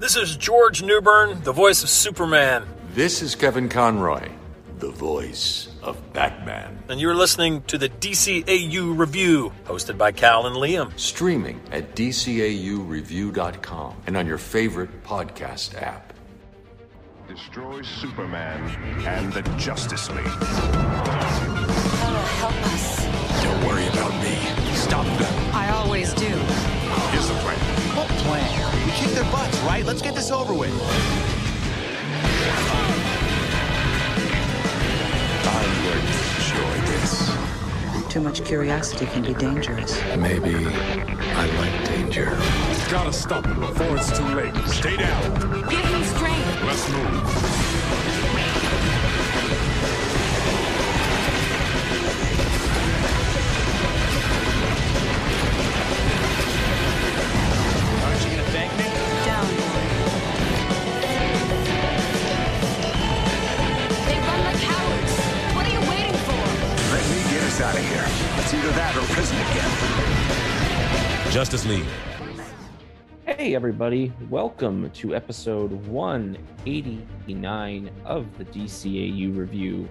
This is George Newbern, the voice of Superman. This is Kevin Conroy, the voice of Batman. And you're listening to the DCAU Review, hosted by Cal and Liam. Streaming at DCAUReview.com and on your favorite podcast app. Destroy Superman and the Justice League. Oh, their butts, right? Let's get this over with. I'm going to enjoy this. Too much curiosity can be dangerous. Maybe I like danger. Gotta stop them before it's too late. Stay down. Give me strength. Let's move. Justice League. Hey, everybody. Welcome to episode 189 of the DCAU review.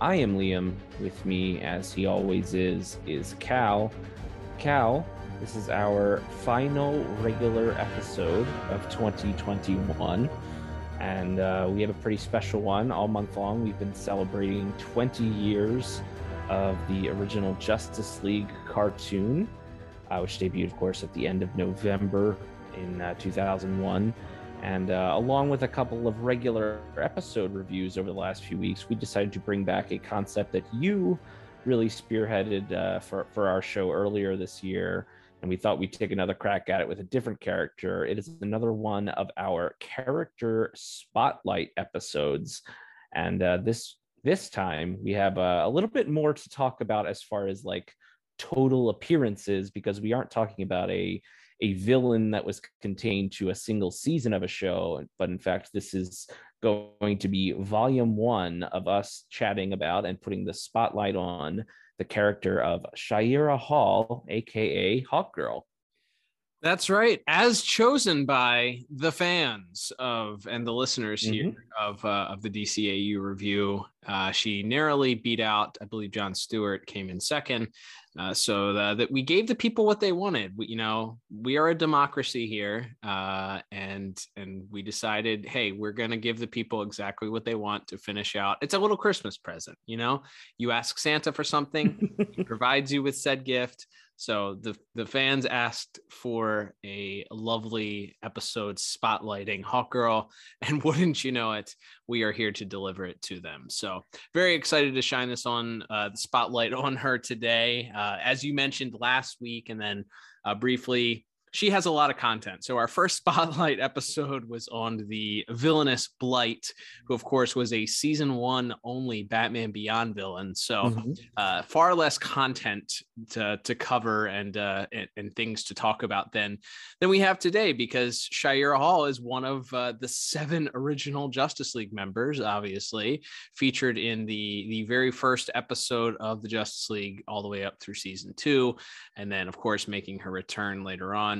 I am Liam. With me, as he always is, is Cal. Cal, this is our final regular episode of 2021. And uh, we have a pretty special one all month long. We've been celebrating 20 years of the original Justice League cartoon, uh, which debuted, of course, at the end of November in uh, 2001. And uh, along with a couple of regular episode reviews over the last few weeks, we decided to bring back a concept that you really spearheaded uh, for, for our show earlier this year. And we thought we'd take another crack at it with a different character. It is another one of our character spotlight episodes. And uh, this this time we have uh, a little bit more to talk about as far as like total appearances because we aren't talking about a a villain that was contained to a single season of a show, but in fact, this is going to be volume one of us chatting about and putting the spotlight on the character of Shayera Hol, aka Hawkgirl. That's right. As chosen by the fans of and the listeners here of uh, of the DCAU review, uh, she narrowly beat out. I believe John Stewart came in second. Uh, so the, that we gave the people what they wanted. We, you know, we are a democracy here, uh, and and we decided, hey, we're going to give the people exactly what they want to finish out. It's a little Christmas present, you know. You ask Santa for something, he provides you with said gift. So the the fans asked for a lovely episode spotlighting Hawkgirl, and wouldn't you know it, we are here to deliver it to them. So very excited to shine this on uh, the spotlight on her today. Uh, as you mentioned last week, and then uh, briefly. She has a lot of content. So, our first spotlight episode was on the villainous Blight, who, of course, was a season one only Batman Beyond villain. So, Mhm. uh, far less content to, to cover and, uh, and and things to talk about than than we have today because Shayera Hol is one of uh, the seven original Justice League members, obviously featured in the the very first episode of the Justice League all the way up through season two, and then of course making her return later on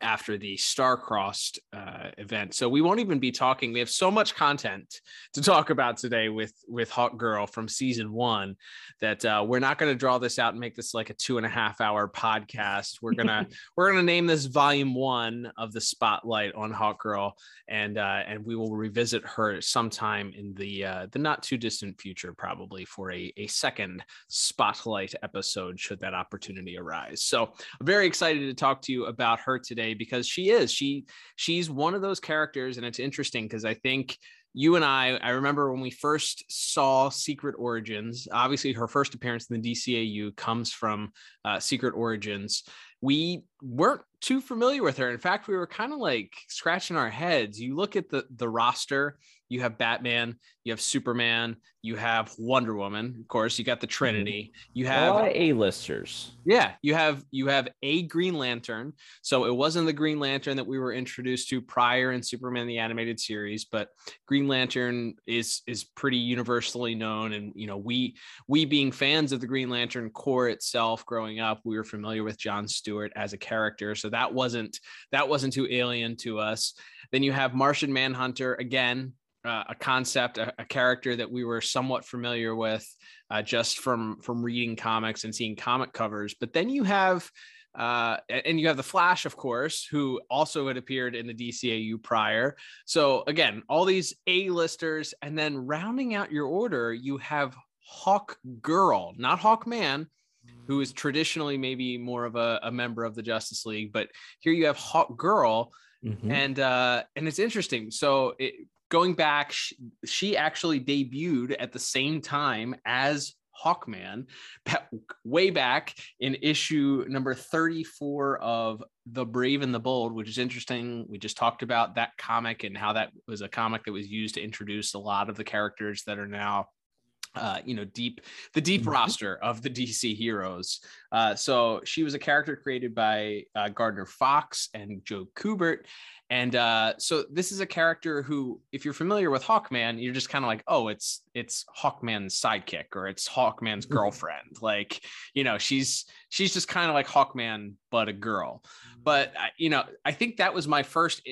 after the star-crossed uh, event. So we won't even be talking. We have so much content to talk about today with with Hawk Girl from season one that uh, we're not going to draw this out and make this like a two and a half hour podcast. We're gonna we're gonna name this volume one of the spotlight on Hawk Girl, and uh, and we will revisit her sometime in the uh, the not too distant future, probably for a a second spotlight episode should that opportunity arise. So I'm very excited to talk to you about her today because she is she she's one of those characters, and it's interesting because I think you and I, I remember when we first saw Secret Origins. Obviously, her first appearance in the DCAU comes from uh, Secret Origins, we weren't too familiar with her. In fact, we were kind of like scratching our heads. You look at the the roster, you have Batman, you have Superman, you have Wonder Woman, of course, you got the mm-hmm. Trinity, you a have lot of A-listers. yeah, you have you have a Green Lantern. So it wasn't the Green Lantern that we were introduced to prior in Superman the animated series, but Green Lantern is is pretty universally known and you know, we we being fans of the Green Lantern Corps itself growing up, we were familiar with John Stewart as a character, so that wasn't that wasn't too alien to us. Then you have Martian Manhunter again, uh, a concept, a, a character that we were somewhat familiar with uh, just from from reading comics and seeing comic covers. But then you have uh, and you have the Flash, of course, who also had appeared in the DCAU prior. So again, all these A-listers, and then rounding out your order, you have Hawk Girl, not Hawk Man, who is traditionally maybe more of a, a member of the Justice League, but here you have Hawk Girl, Mhm. and uh and it's interesting so it, going back she, she actually debuted at the same time as hawkman way back in issue number 34 of the brave and the bold which is interesting. We just talked about that comic and how that was a comic that was used to introduce a lot of the characters that are now uh, you know, deep the deep Mhm. roster of the DC heroes. Uh, so she was a character created by uh, Gardner Fox and Joe Kubert. And uh, so this is a character who, if you're familiar with Hawkman, you're just kind of like, oh, it's it's Hawkman's sidekick or it's Hawkman's girlfriend. like, you know, she's she's just kind of like Hawkman, but a girl. But I- you know, I think that was my first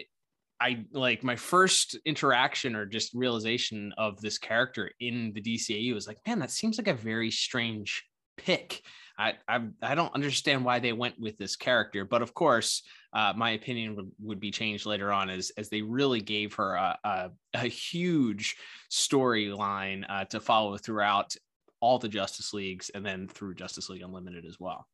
I like my first interaction or just realization of this character in the DCAU was like, man, that seems like a very strange pick. I I, I don't understand why they went with this character, but of course, uh, my opinion would, would be changed later on as as they really gave her a a, a huge storyline uh, to follow throughout all the Justice Leagues and then through Justice League Unlimited as well.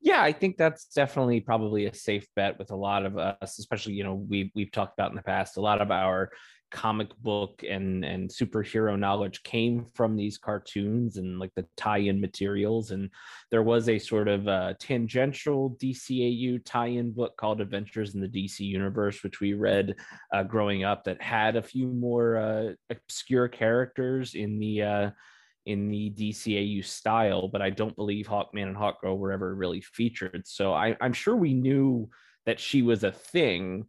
Yeah, I think that's definitely probably a safe bet with a lot of us, especially you know we we've talked about in the past. A lot of our comic book and and superhero knowledge came from these cartoons and like the tie-in materials and there was a sort of uh, tangential DCAU tie-in book called Adventures in the DC Universe which we read uh, growing up that had a few more uh, obscure characters in the uh, in the DCAU style, but I don't believe Hawkman and Hawkgirl were ever really featured. So I, I'm sure we knew that she was a thing,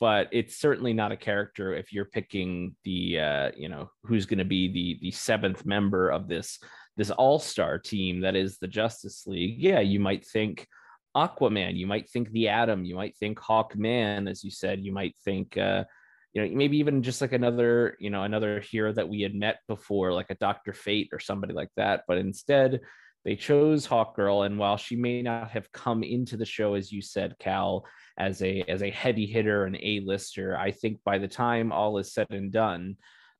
but it's certainly not a character if you're picking the uh, you know who's going to be the the seventh member of this this all star team that is the Justice League. Yeah, you might think Aquaman, you might think the Atom, you might think Hawkman, as you said, you might think. Uh, you know maybe even just like another you know another hero that we had met before like a dr fate or somebody like that but instead they chose hawkgirl and while she may not have come into the show as you said cal as a as a heavy hitter and a lister i think by the time all is said and done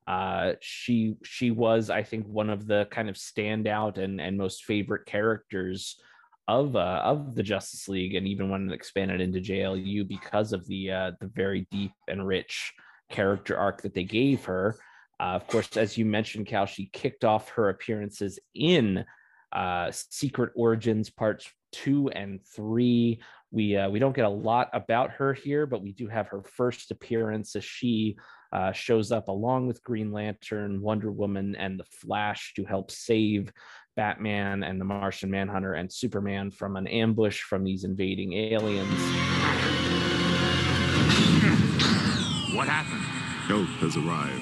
uh she she was i think one of the kind of standout and and most favorite characters of uh, of the Justice League, and even when it expanded into JLU because of the uh, the very deep and rich character arc that they gave her. Uh, of course, as you mentioned, Cal, she kicked off her appearances in uh, Secret Origins parts two and three. We uh, we don't get a lot about her here, but we do have her first appearance as she uh, shows up along with Green Lantern, Wonder Woman, and the Flash to help save Batman and the Martian Manhunter and Superman from an ambush from these invading aliens. What happened? Help has arrived.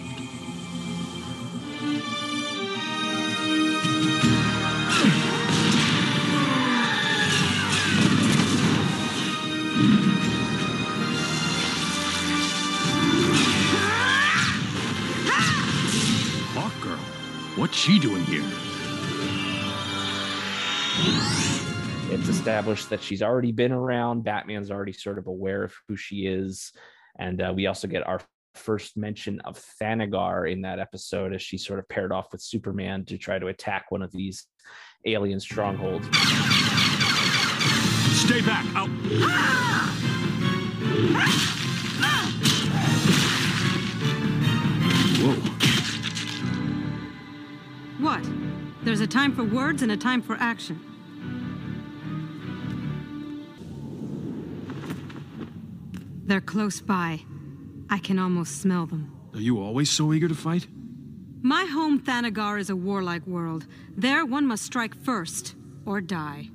Hawk What's she doing here? It's established that she's already been around. Batman's already sort of aware of who she is. And uh, we also get our first mention of Thanagar in that episode as she sort of paired off with Superman to try to attack one of these alien strongholds. Stay back. Out. Whoa. What? There's a time for words and a time for action. They're close by. I can almost smell them. Are you always so eager to fight? My home Thanagar is a warlike world. There, one must strike first or die.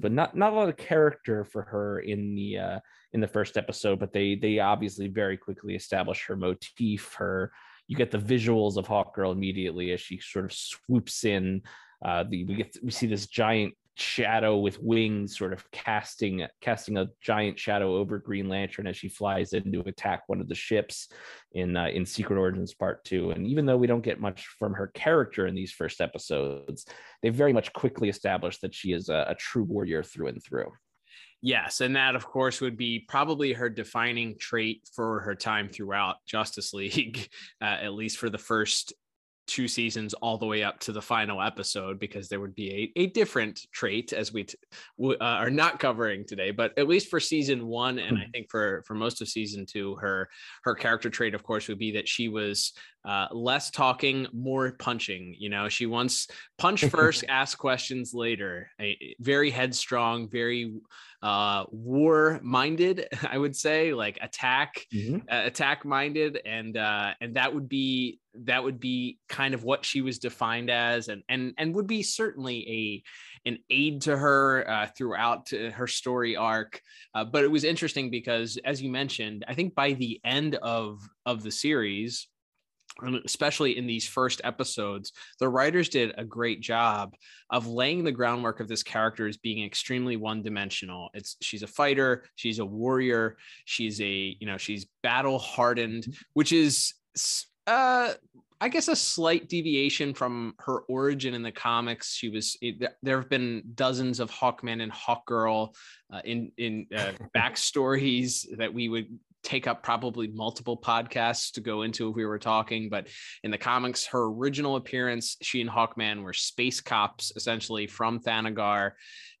but not not a lot of character for her in the uh in the first episode but they they obviously very quickly establish her motif her you get the visuals of hawkgirl immediately as she sort of swoops in uh the we get we see this giant shadow with wings sort of casting casting a giant shadow over green lantern as she flies in to attack one of the ships in uh, in secret origins part two. And even though we don't get much from her character in these first episodes they very much quickly established that she is a, a true warrior through and through. Yes, and that of course would be probably her defining trait for her time throughout Justice League, uh, at least for the first two seasons all the way up to the final episode because there would be a, a different trait as we t- w- uh, are not covering today but at least for season one and i think for for most of season two her her character trait of course would be that she was uh, less talking more punching you know she wants punch first ask questions later a, very headstrong very uh war minded i would say like attack mm-hmm. uh, attack minded and uh and that would be that would be kind of what she was defined as and and and would be certainly a an aid to her uh, throughout her story arc uh, but it was interesting because as you mentioned i think by the end of of the series especially in these first episodes, the writers did a great job of laying the groundwork of this character as being extremely one-dimensional. It's she's a fighter, she's a warrior, she's a you know she's battle hardened, which is uh I guess a slight deviation from her origin in the comics. She was there have been dozens of Hawkman and Hawkgirl uh, in in uh, backstories that we would take up probably multiple podcasts to go into if we were talking. But in the comics, her original appearance, she and Hawkman were space cops essentially from Thanagar.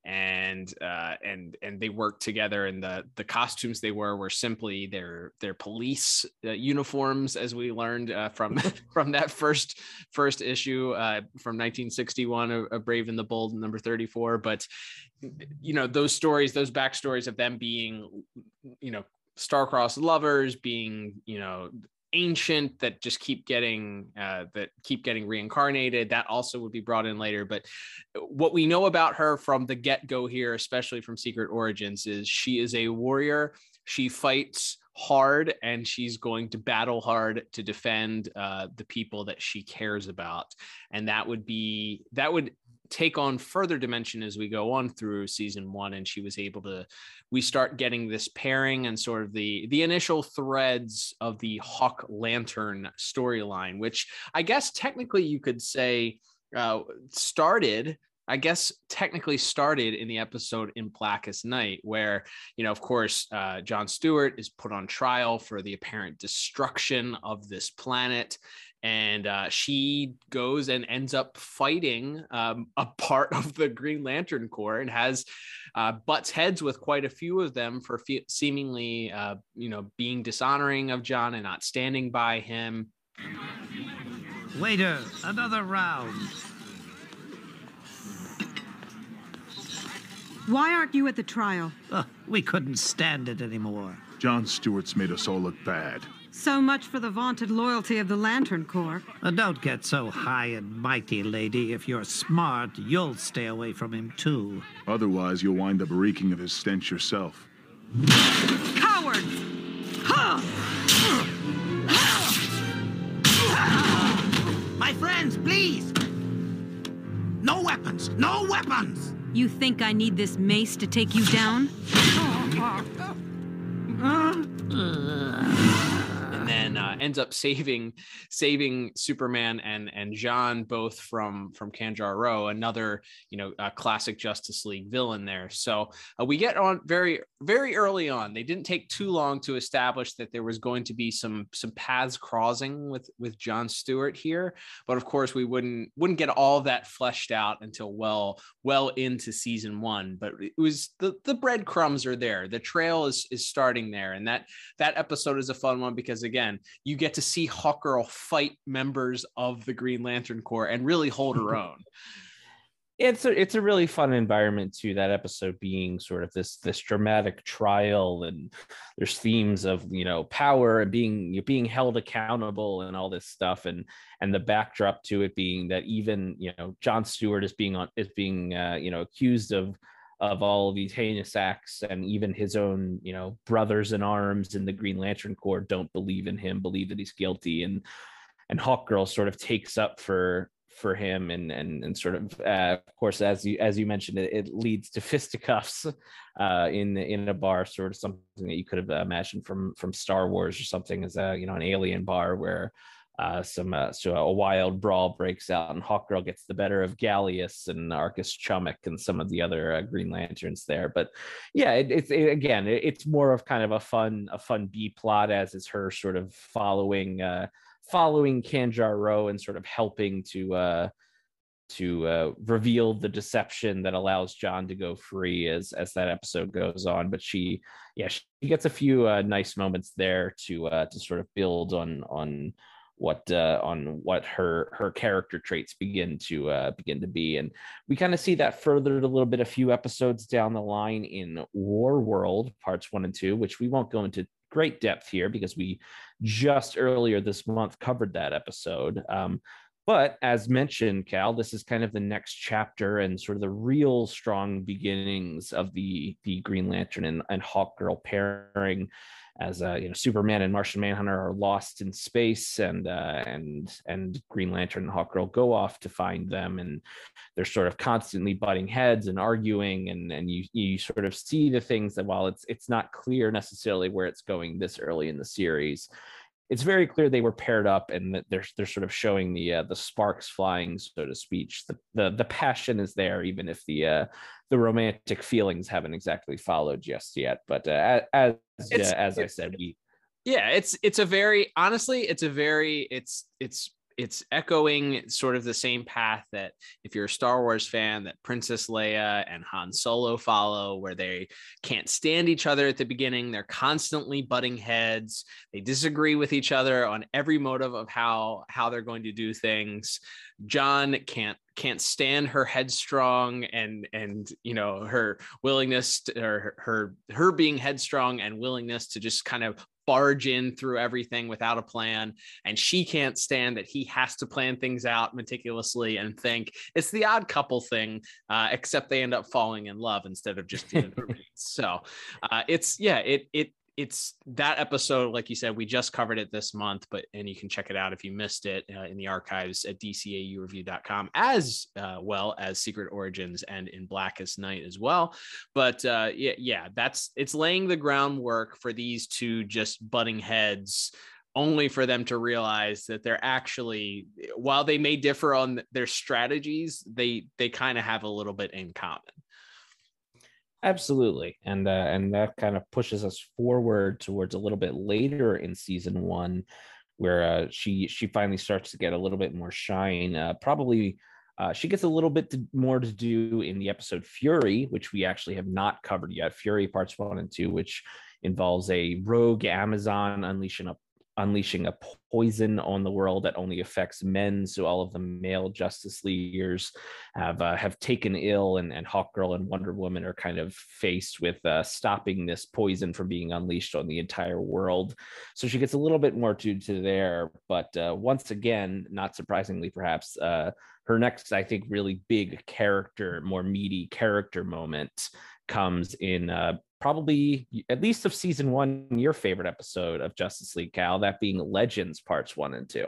And uh, and and they worked together, and the the costumes they wore were simply their their police uh, uniforms, as we learned uh, from from that first first issue uh, from 1961, a, a Brave and the Bold, number 34. But you know those stories, those backstories of them being, you know, star-crossed lovers being you know ancient that just keep getting uh, that keep getting reincarnated. That also would be brought in later. But what we know about her from the get-go here especially from secret origins is she is a warrior. She fights hard and she's going to battle hard to defend uh, the people that she cares about. And that would be that would take on further dimension as we go on through season one and she was able to we start getting this pairing and sort of the the initial threads of the hawk lantern storyline which i guess technically you could say uh, started I guess technically started in the episode in Blackest Night, where, you know, of course, uh, John Stewart is put on trial for the apparent destruction of this planet and uh, she goes and ends up fighting um, a part of the Green Lantern Corps and has uh, butts heads with quite a few of them for fe- seemingly, uh, you know, being dishonoring of John and not standing by him. Waiter, another round. Why aren't you at the trial? Uh, we couldn't stand it anymore. John Stewart's made us all look bad. So much for the vaunted loyalty of the Lantern Corps. Uh, don't get so high and mighty, lady. If you're smart, you'll stay away from him, too. Otherwise, you'll wind up reeking of his stench yourself. Cowards! My friends, please! No weapons! No weapons! You think I need this mace to take you down? and then uh, ends up saving saving Superman and and John both from from Kanjar Ro, another you know uh, classic Justice League villain there. So uh, we get on very very early on. They didn't take too long to establish that there was going to be some some paths crossing with with John Stewart here, but of course we wouldn't wouldn't get all that fleshed out until well well into season one. But it was the the breadcrumbs are there. The trail is is starting there, and that that episode is a fun one because again you get to see Hawkgirl fight members of the Green Lantern Corps and really hold her own. it's a it's a really fun environment too that episode being sort of this this dramatic trial and there's themes of you know power and being you're being held accountable and all this stuff and and the backdrop to it being that even you know John Stewart is being on is being uh, you know accused of of all of these heinous acts and even his own you know brothers in arms in the Green Lantern Corps don't believe in him believe that he's guilty. And and Hawkgirl sort of takes up for for him and and and sort of uh, of course as you as you mentioned it, it leads to fisticuffs uh, in in a bar sort of something that you could have imagined from from Star Wars or something as a you know an alien bar where uh, some uh, so a wild brawl breaks out and Hawkgirl gets the better of Galius and Arkkis Chummuck and some of the other uh, Green Lanterns there. But yeah, it, it's it, again, it, it's more of kind of a fun a fun B plot as is her sort of following uh, following Kanjar Ro and sort of helping to uh, to uh, reveal the deception that allows John to go free as as that episode goes on. But she, yeah, she gets a few uh, nice moments there to uh, to sort of build on on what uh, on what her her character traits begin to uh, begin to be, and we kind of see that furthered a little bit a few episodes down the line in War World parts one and two, which we won't go into great depth here because we just earlier this month covered that episode. Um, but as mentioned, Cal, this is kind of the next chapter and sort of the real strong beginnings of the the Green Lantern and, and Hawkgirl pairing as uh, you know Superman and Martian Manhunter are lost in space, and uh, and and Green Lantern and Hawkgirl go off to find them, and they're sort of constantly butting heads and arguing, and and you you sort of see the things that while it's it's not clear necessarily where it's going this early in the series, it's very clear they were paired up and that they're they're sort of showing the uh, the sparks flying, so to speak. The, the the passion is there, even if the uh, the romantic feelings haven't exactly followed just yet. But uh, as uh, as I said, we yeah, it's it's a very honestly, it's a very it's it's it's echoing sort of the same path that if you're a Star Wars fan that Princess Leia and Han Solo follow where they can't stand each other at the beginning. They're constantly butting heads. They disagree with each other on every motive of how how they're going to do things. John can't can't stand her headstrong and and you know her willingness to, or her her being headstrong and willingness to just kind of barge in through everything without a plan and she can't stand that he has to plan things out meticulously and think. It's the odd couple thing uh, except they end up falling in love instead of just doing so uh, it's yeah it it it's that episode like you said we just covered it this month but and you can check it out if you missed it uh, in the archives at dcaureview.com as uh, well as secret origins and in blackest night as well. But uh, yeah yeah that's it's laying the groundwork for these two just butting heads only for them to realize that they're actually while they may differ on their strategies they they kind of have a little bit in common Absolutely, and uh, and that kind of pushes us forward towards a little bit later in season one, where uh, she she finally starts to get a little bit more shine. Uh, probably, uh, she gets a little bit to, more to do in the episode Fury, which we actually have not covered yet. Fury parts one and two, which involves a rogue Amazon unleashing a unleashing a poison on the world that only affects men. So all of the male Justice Leaguers have uh, have taken ill, and and Hawkgirl and Wonder Woman are kind of faced with uh, stopping this poison from being unleashed on the entire world. So she gets a little bit more to to there, but uh, once again, not surprisingly, perhaps. Uh, her next, I think, really big character, more meaty character moment comes in uh, probably at least of season one, your favorite episode of Justice League Cal, that being Legends parts one and two.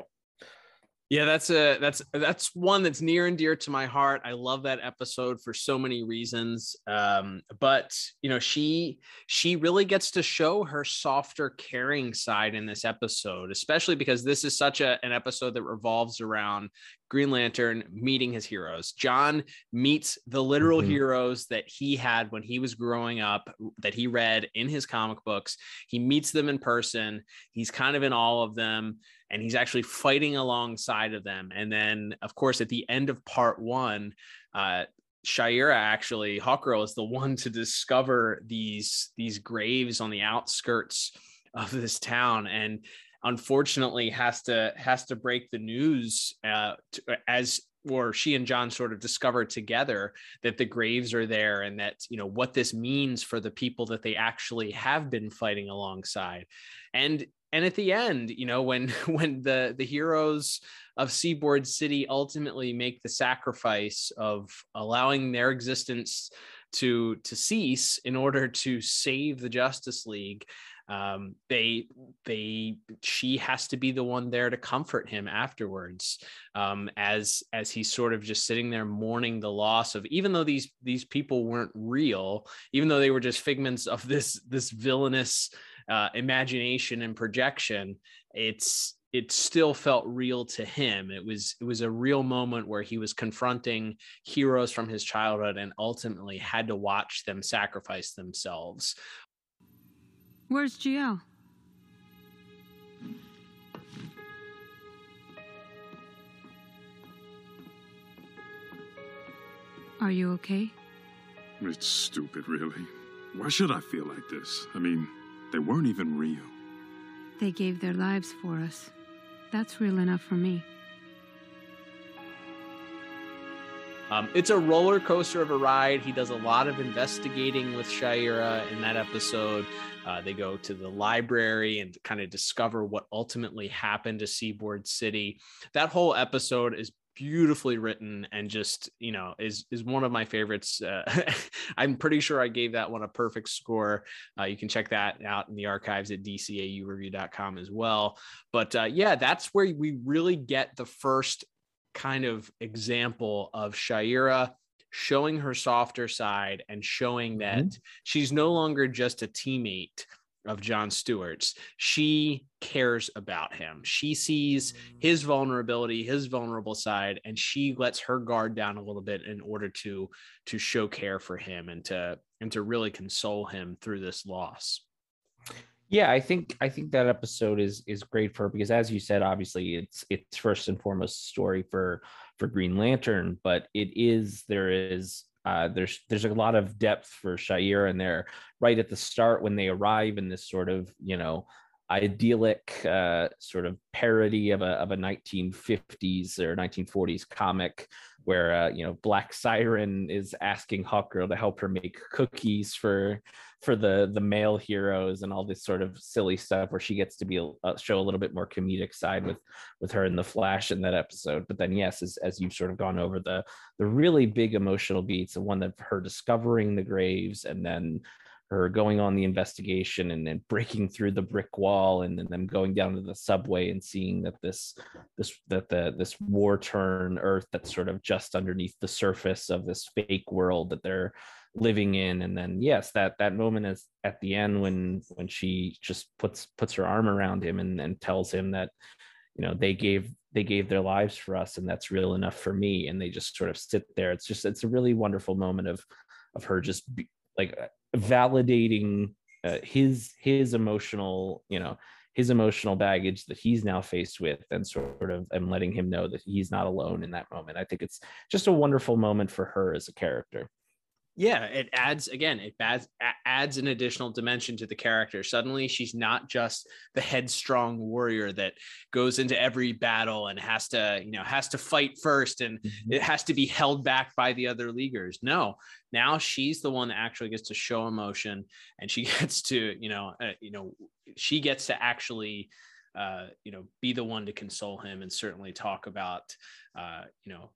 Yeah, that's a that's that's one that's near and dear to my heart. I love that episode for so many reasons. Um, but you know, she she really gets to show her softer, caring side in this episode, especially because this is such a, an episode that revolves around Green Lantern meeting his heroes. John meets the literal mm-hmm. heroes that he had when he was growing up, that he read in his comic books. He meets them in person. He's kind of in all of them and he's actually fighting alongside of them. And then, of course, at the end of part one, uh, Shayera actually Hawkgirl is the one to discover these these graves on the outskirts of this town, and unfortunately has to has to break the news uh, to, as or she and John sort of discover together that the graves are there and that you know what this means for the people that they actually have been fighting alongside and and at the end you know when when the the heroes of seaboard city ultimately make the sacrifice of allowing their existence to to cease in order to save the justice league um, they they she has to be the one there to comfort him afterwards um, as as he's sort of just sitting there mourning the loss of even though these these people weren't real even though they were just figments of this this villainous uh, imagination and projection it's it still felt real to him it was it was a real moment where he was confronting heroes from his childhood and ultimately had to watch them sacrifice themselves Where's GL? Are you okay? It's stupid, really. Why should I feel like this? I mean, they weren't even real. They gave their lives for us. That's real enough for me. Um, it's a roller coaster of a ride. He does a lot of investigating with Shayera in that episode. Uh, they go to the library and kind of discover what ultimately happened to Seaboard City. That whole episode is beautifully written and just you know is is one of my favorites uh, i'm pretty sure i gave that one a perfect score uh, you can check that out in the archives at dcaureview.com as well but uh, yeah that's where we really get the first kind of example of shayera showing her softer side and showing that mm-hmm. she's no longer just a teammate of John Stewart's. She cares about him. She sees his mm. vulnerability, his vulnerable side, and she lets her guard down a little bit in order to to show care for him and to and to really console him through this loss. Yeah, I think I think that episode is is great for her because as you said, obviously it's it's first and foremost story for for Green Lantern, but it is there is uh, there's there's a lot of depth for Shayera and there right at the start when they arrive in this sort of you know idyllic uh, sort of parody of a of a 1950s or 1940s comic where uh, you know Black Siren is asking Hawkgirl to help her make cookies for for the the male heroes and all this sort of silly stuff where she gets to be uh, show a little bit more comedic side with with her in the Flash in that episode. But then yes, as as you've sort of gone over the the really big emotional beats, the one of her discovering the graves and then her going on the investigation and then breaking through the brick wall and then them going down to the subway and seeing that this this that the this war torn earth that's sort of just underneath the surface of this fake world that they're living in. And then yes that that moment is at the end when when she just puts puts her arm around him and, and tells him that you know they gave they gave their lives for us and that's real enough for me. And they just sort of sit there. It's just it's a really wonderful moment of of her just be, like validating uh, his his emotional you know his emotional baggage that he's now faced with and sort of and letting him know that he's not alone in that moment. I think it's just a wonderful moment for her as a character yeah it adds again it adds adds an additional dimension to the character suddenly she's not just the headstrong warrior that goes into every battle and has to you know has to fight first and mm-hmm. it has to be held back by the other leaguers no now she's the one that actually gets to show emotion and she gets to you know uh, you know she gets to actually uh, you know be the one to console him and certainly talk about uh, you know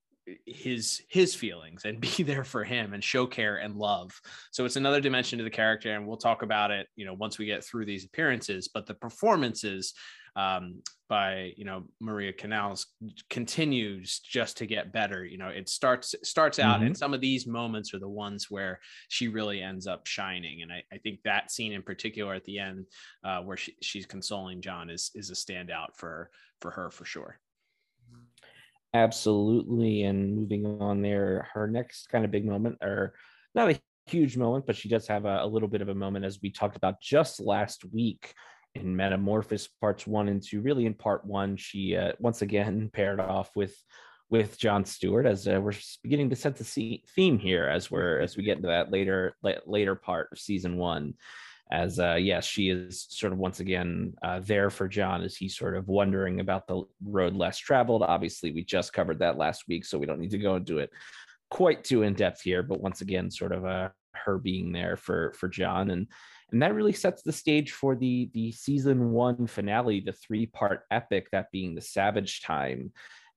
his his feelings and be there for him and show care and love so it's another dimension to the character and we'll talk about it you know once we get through these appearances but the performances um, by you know maria canals continues just to get better you know it starts starts out mm-hmm. and some of these moments are the ones where she really ends up shining and i, I think that scene in particular at the end uh, where she, she's consoling John, is is a standout for for her for sure Absolutely. And moving on there, her next kind of big moment, or not a huge moment, but she does have a, a little bit of a moment as we talked about just last week in Metamorphosis parts one and two. Really, in part one, she uh, once again paired off with with John Stewart as uh, we're beginning to set the theme here as we're as we get into that later later part of season one. As uh yes she is sort of once again uh there for john as he's sort of wondering about the road less traveled. Obviously we just covered that last week so we don't need to go into it quite too in depth here but once again sort of uh her being there for for john. And and that really sets the stage for the the season one finale the three part epic that being the savage time.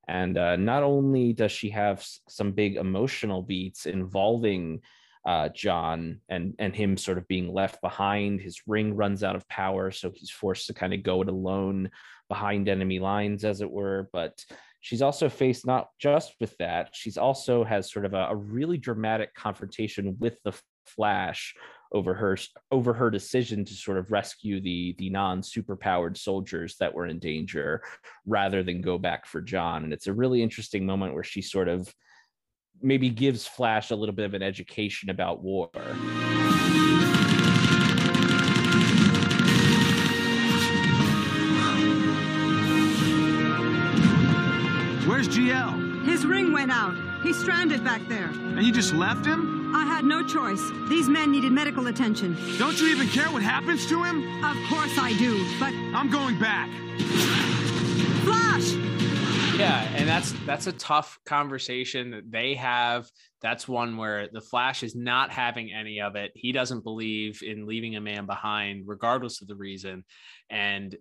And uh, not only does she have some big emotional beats involving uh, John and and him sort of being left behind. His ring runs out of power, so he's forced to kind of go it alone behind enemy lines, as it were. But she's also faced not just with that, she's also has sort of a, a really dramatic confrontation with the Flash over her over her decision to sort of rescue the the non superpowered soldiers that were in danger rather than go back for John. And it's a really interesting moment where she sort of maybe gives Flash a little bit of an education about war. Where's GL? His ring went out. He's stranded back there. And you just left him? I had no choice. These men needed medical attention. Don't you even care what happens to him? Of course I do, but. I'm going back. Flash! Yeah, and that's that's a tough conversation that they have. That's one where the Flash is not having any of it. He doesn't believe in leaving a man behind, regardless of the reason. And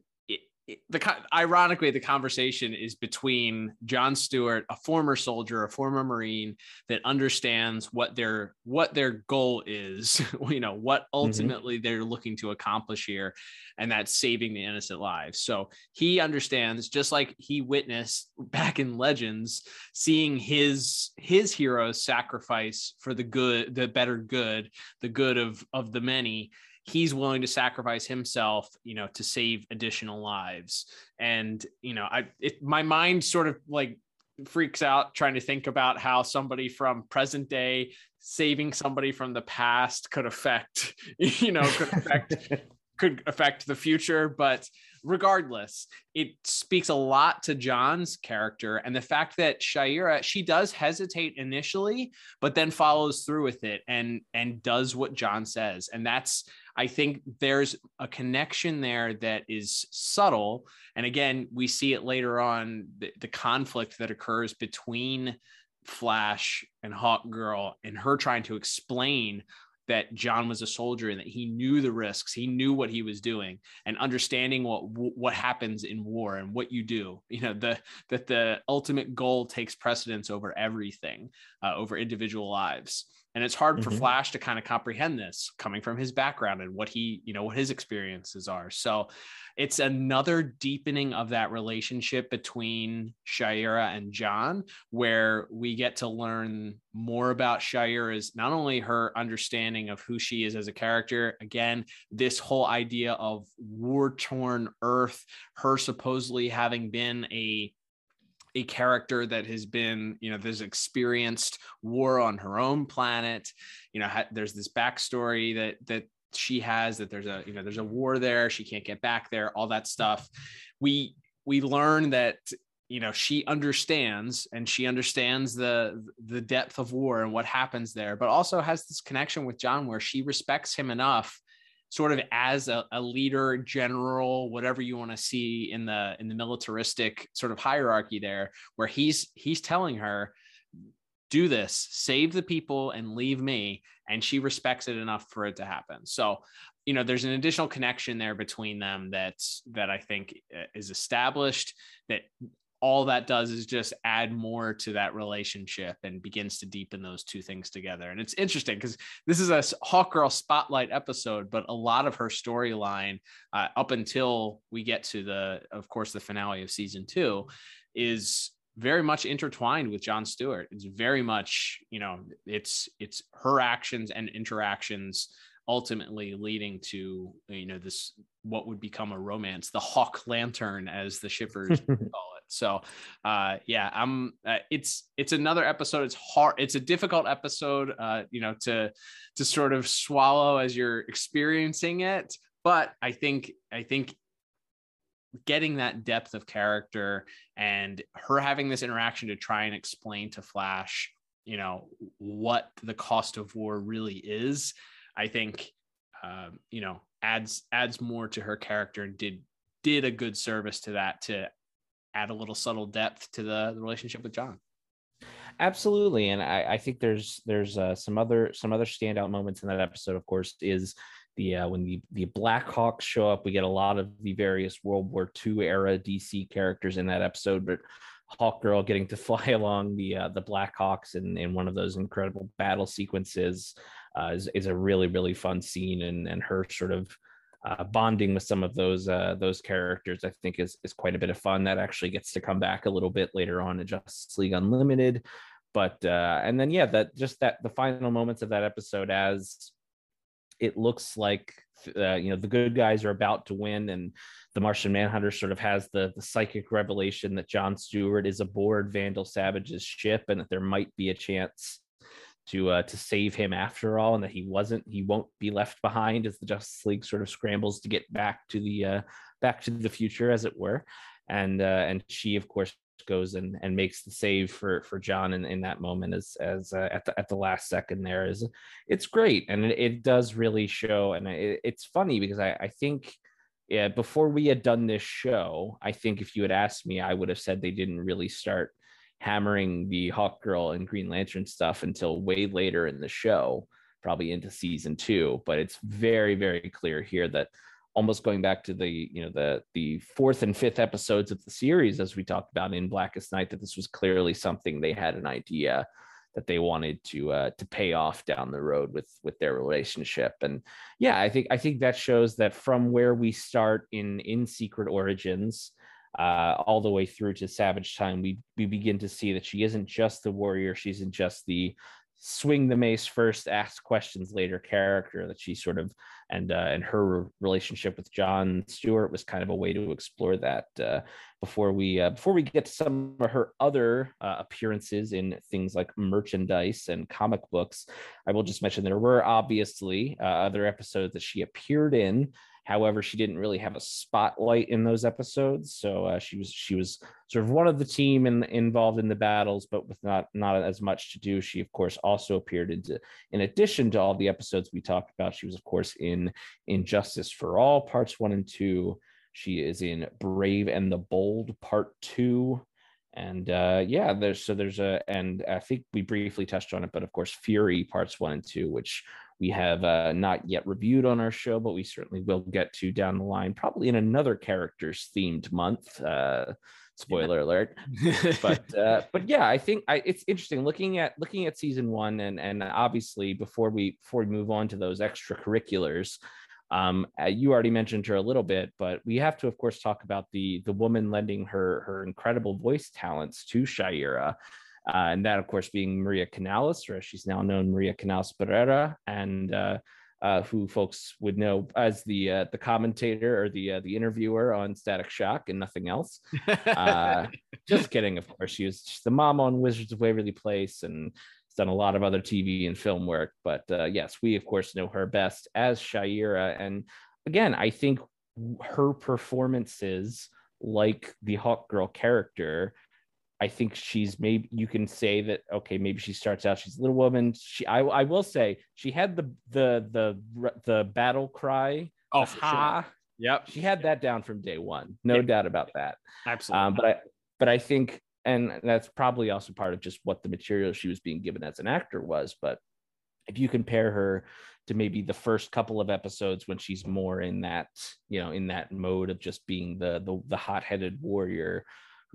the ironically the conversation is between John Stewart, a former soldier, a former Marine that understands what their what their goal is, you know, what mm-hmm. ultimately mm-hmm. they're looking to accomplish here, and that's saving the innocent lives. So he understands, just like he witnessed back in Legends, seeing his his heroes sacrifice for the good, the better good, the good of of the many he's willing to sacrifice himself you know to save additional lives. And you know i it, my mind sort of like freaks out trying to think about how somebody from present day saving somebody from the past could affect you know could affect could affect the future. But regardless it speaks a lot to john's character and the fact that shayera she does hesitate initially but then follows through with it and and does what john says. And that's I think there's a connection there that is subtle. And again, we see it later on the, the conflict that occurs between Flash and Hawk Girl and her trying to explain that John was a soldier and that he knew the risks, he knew what he was doing, and understanding what what happens in war and what you do. You know, the that the ultimate goal takes precedence over everything, uh, over individual lives and it's hard for mm-hmm. flash to kind of comprehend this coming from his background and what he you know what his experiences are so it's another deepening of that relationship between Shayera and John, where we get to learn more about Shayera's not only her understanding of who she is as a character, again, this whole idea of war torn Earth, her supposedly having been a a character that has been, you know, there's experienced war on her own planet. You know, ha- there's this backstory that that she has that there's a you know there's a war there. She can't get back there. All that stuff. We we learn that you know she understands and she understands the the depth of war and what happens there but also has this connection with john where she respects him enough sort of as a, a leader, general, whatever you want to see in the in the militaristic sort of hierarchy there, where he's he's telling her, do this, save the people and leave me. And she respects it enough for it to happen. So, you know, there's an additional connection there between them that that I think uh, is established that all that does is just add more to that relationship and begins to deepen those two things together. And it's interesting because this is a Hawk Girl spotlight episode, but a lot of her storyline uh, up until we get to the, of course, the finale of season two is very much intertwined with John Stewart. It's very much, you know, it's it's her actions and interactions ultimately leading to you know this what would become a romance the hawk lantern as the shippers call it so uh yeah i'm uh, it's it's another episode. It's hard it's a difficult episode uh you know to to sort of swallow as you're experiencing it. But i think i think getting that depth of character and her having this interaction to try and explain to flash you know what the cost of war really is I think, um, you know, adds adds more to her character and did did a good service to that to add a little subtle depth to the, the relationship with John. Absolutely, and I, I think there's there's uh, some other some other standout moments in that episode. Of course, is the uh, when the the Blackhawks show up. We get a lot of the various World War II era DC characters in that episode, but Hawk Girl getting to fly along the uh, the Blackhawks in in one of those incredible battle sequences uh, is is a really really fun scene, and and her sort of uh, bonding with some of those uh, those characters, I think is is quite a bit of fun. That actually gets to come back a little bit later on in Justice League Unlimited, but uh, and then yeah, that just that the final moments of that episode as it looks like uh, you know the good guys are about to win and the martian manhunter sort of has the, the psychic revelation that john stewart is aboard vandal savage's ship and that there might be a chance to uh, to save him after all, and that he wasn't he won't be left behind as the Justice League sort of scrambles to get back to the uh, back to the future, as it were. And uh, and she, of course, goes and, and makes the save for for John in, in that moment as as uh, at the at the last second there is it's great and it, it does really show and it, it's funny because I I think yeah before we had done this show I think if you had asked me I would have said they didn't really start hammering the Hawk Girl and Green Lantern stuff until way later in the show, probably into season two. But it's very, very clear here that almost going back to the you know the the fourth and fifth episodes of the series as we talked about in blackest night that this was clearly something they had an idea that they wanted to uh, to pay off down the road with with their relationship and yeah i think i think that shows that from where we start in in secret origins uh, all the way through to Savage Time, we we begin to see that she isn't just the warrior; she's isn't just the swing the mace first, ask questions later character. That she sort of and uh, and her relationship with John Stewart was kind of a way to explore that. Uh, before we uh, before we get to some of her other uh, appearances in things like merchandise and comic books, I will just mention there were obviously uh, other episodes that she appeared in. However, she didn't really have a spotlight in those episodes, so uh, she was she was sort of one of the team in, involved in the battles, but with not not as much to do. She of course also appeared into, in addition to all the episodes we talked about. She was of course in Injustice for All parts one and two. She is in Brave and the Bold part two and uh yeah there's so there's a and i think we briefly touched on it but of course fury parts one and two which we have uh, not yet reviewed on our show, but we certainly will get to down the line, probably in another characters themed month. Uh, spoiler yeah. alert but uh, but yeah i think I, it's interesting looking at looking at season one and and obviously before we before we move on to those extracurriculars um, uh, you already mentioned her a little bit but we have to of course talk about the the woman lending her her incredible voice talents to Shayera uh, and that, of course, being Maria Canals, or as she's now known, Maria Canals-Barrera, and uh, uh, who folks would know as the uh, the commentator or the uh, the interviewer on Static Shock and nothing else. Uh, just kidding, of course. She was the mom on Wizards of Waverly Place and has done a lot of other TV and film work. But yes, we of course know her best as Shayera. And again, I think her performances, like the Hawk Girl character, I think she's maybe you can say that okay maybe she starts out she's a little woman. She I, I will say she had the the the the battle cry. Oh ha sure. yep. She had that down from day one no yep. doubt about that. Absolutely. Um, but I but I think and that's probably also part of just what the material she was being given as an actor was but if you compare her to maybe the first couple of episodes when she's more in that you know in that mode of just being the the, the hot-headed warrior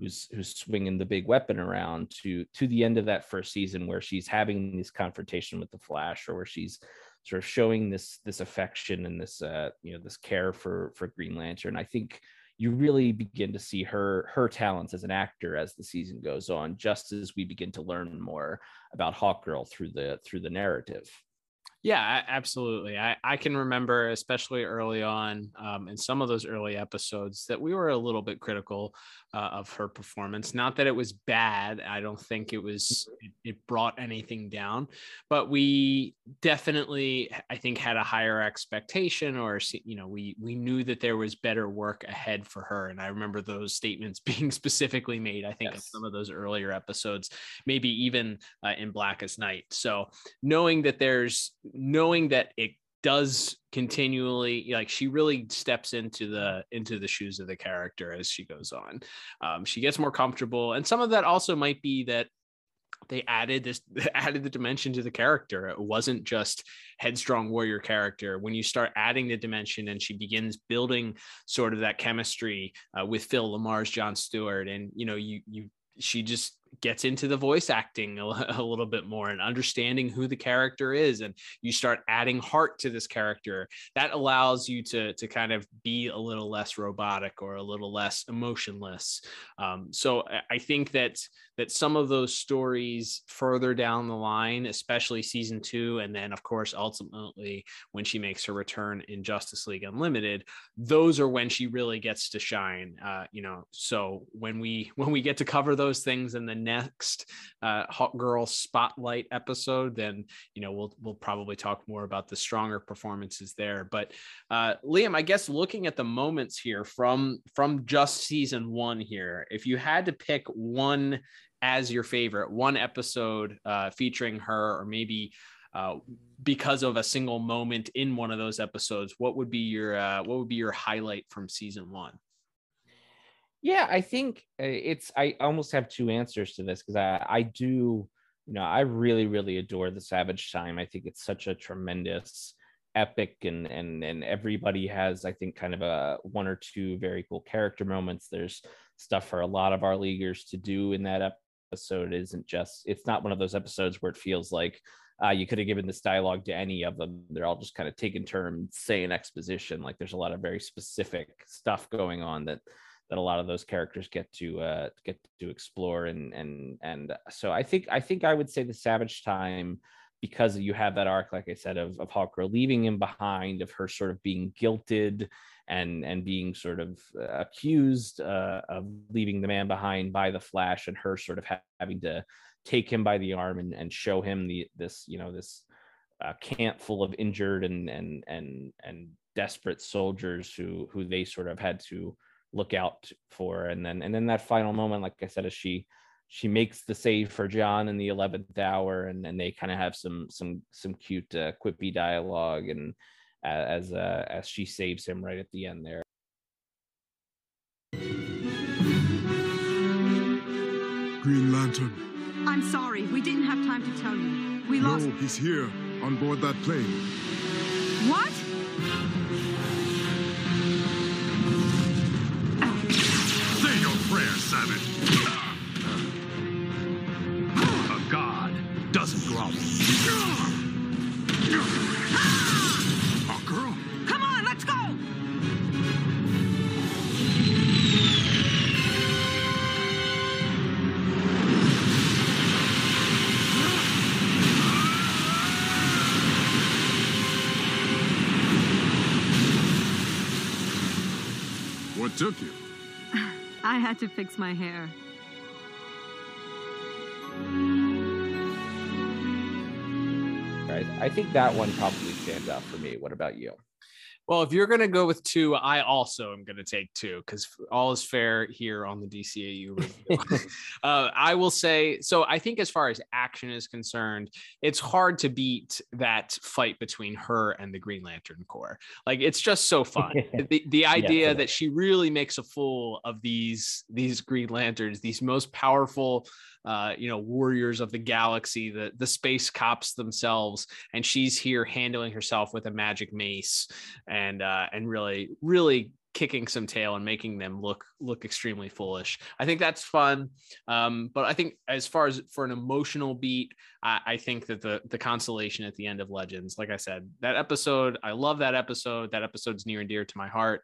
who's who's swinging the big weapon around to to the end of that first season where she's having this confrontation with the Flash or where she's sort of showing this this affection and this uh you know this care for for Green Lantern. I think you really begin to see her her talents as an actor as the season goes on just as we begin to learn more about Hawkgirl through the through the narrative. Yeah, absolutely. I, I can remember, especially early on um, in some of those early episodes, that we were a little bit critical uh, of her performance. Not that it was bad. I don't think it was, it, it, brought anything down, but we definitely, I think, had a higher expectation or, you know, we, we knew that there was better work ahead for her. And I remember those statements being specifically made, I think, yes. in some of those earlier episodes, maybe even uh, in Blackest Night. So knowing that there's, knowing that it does continually like she really steps into the into the shoes of the character as she goes on. Um, she gets more comfortable and some of that also might be that they added this added the dimension to the character. It wasn't just headstrong warrior character. When you start adding the dimension and she begins building sort of that chemistry uh, with phil lamarr's john stewart and you know you you she just gets into the voice acting a, a, little bit more and understanding who the character is and you start adding heart to this character that allows you to to kind of be a little less robotic or a little less emotionless. Um, so i think that that some of those stories further down the line especially season two and then of course ultimately when she makes her return in justice league unlimited those are when she really gets to shine. Uh, you know so when we when we get to cover those things in the next uh, Hawk Girl Spotlight episode, then you know we'll we'll probably talk more about the stronger performances there. But uh, Liam, I guess looking at the moments here from from just season one here, if you had to pick one as your favorite, one episode uh, featuring her, or maybe uh, because of a single moment in one of those episodes, what would be your uh, what would be your highlight from season one? Yeah, I think uh, it's. I almost have two answers to this because I I do you know I really really adore the Savage Time. I think it's such a tremendous epic and and and everybody has I think kind of a one or two very cool character moments. There's stuff for a lot of our leaguers to do in that episode. It isn't just it's not one of those episodes where it feels like uh, you could have given this dialogue to any of them. They're all just kind of taking turns saying exposition. Like there's a lot of very specific stuff going on that that a lot of those characters get to uh, get to explore and and and so I think I think I would say the Savage Time because you have that arc, like I said, of of leaving him behind, of her sort of being guilted and and being sort of uh, accused uh, of leaving the man behind by the Flash, and her sort of ha- having to take him by the arm and, and show him the this you know this uh, camp full of injured and and and and desperate soldiers who who they sort of had to look out for. And then and then that final moment, like I said, as she she makes the save for John in the eleventh hour, and then they kind of have some some some cute uh, quippy dialogue, and uh, as uh, as she saves him right at the end there. Green Lantern. I'm sorry, we didn't have time to tell you. We lost. No, he's here on board that plane. What? I had to fix my hair. I think that one probably stands out for me. What about you? Well, if you're going to go with two, I also am going to take two because all is fair here on the DCAU review. uh, I will say so. I think as far as action is concerned, it's hard to beat that fight between her and the Green Lantern Corps. Like it's just so fun. the the idea Yeah. that she really makes a fool of these these Green Lanterns, these most powerful uh, you know, warriors of the galaxy, the the space cops themselves, and she's here handling herself with a magic mace, and uh, and really, really kicking some tail and making them look look extremely foolish. I think that's fun, um, but I think as far as for an emotional beat, I, I think that the the consolation at the end of Legends, like I said, that episode, I love that episode. That episode's near and dear to my heart,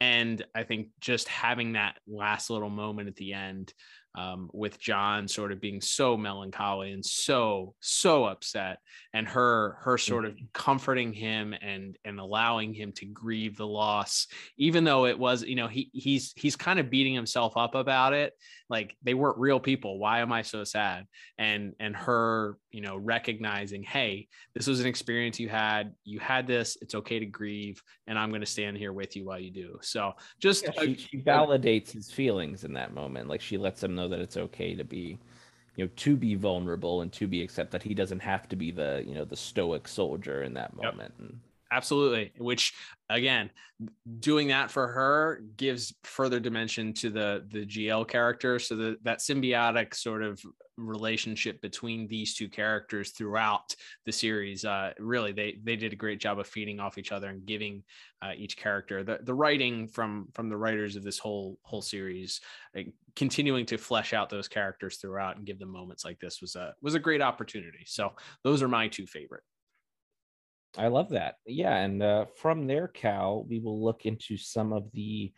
and I think just having that last little moment at the end um, with John sort of being so melancholy and so so upset, and her her sort of comforting him and and allowing him to grieve the loss, even though it was you know he he's he's kind of beating himself up about it, like they weren't real people. Why am I so sad? And and her you know recognizing, hey, this was an experience you had. You had this. It's okay to grieve, and I'm going to stand here with you while you do. So just Yeah, she, she validates his feelings in that moment. Like she lets him know that it's okay to be, you know, to be vulnerable and to be accept that he doesn't have to be the, you know, the stoic soldier in that moment. And absolutely. Which again, doing that for her gives further dimension to the the GL character. So the, that symbiotic sort of relationship between these two characters throughout the series, uh, really they they did a great job of feeding off each other and giving uh, each character the the writing from from the writers of this whole whole series, like, continuing to flesh out those characters throughout and give them moments like this was a was a great opportunity. So those are my two favorite. I love that. Yeah, and uh, from there, Cal, we will look into some of the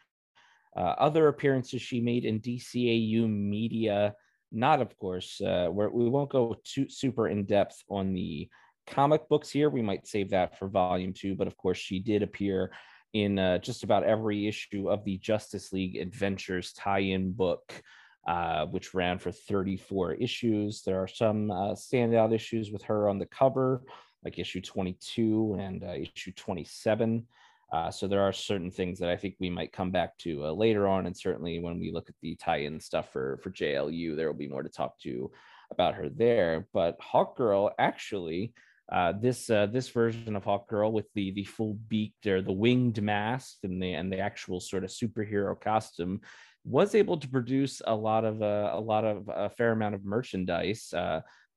uh, other appearances she made in DCAU media. Not, of course, uh, where we won't go too super in depth on the comic books here. We might save that for volume two, but of course, she did appear in uh, just about every issue of the Justice League Adventures tie-in book. Uh, which ran for 34 issues. There are some uh, standout issues with her on the cover like issue 22 and uh, issue 27. Uh, so there are certain things that I think we might come back to uh, later on, and certainly when we look at the tie-in stuff for for JLU, there will be more to talk to about her there. But Hawkgirl actually, uh, this uh, this version of Hawkgirl with the the full beaked or the winged mask and the and the actual sort of superhero costume was able to produce a lot of uh, a lot of a fair amount of merchandise.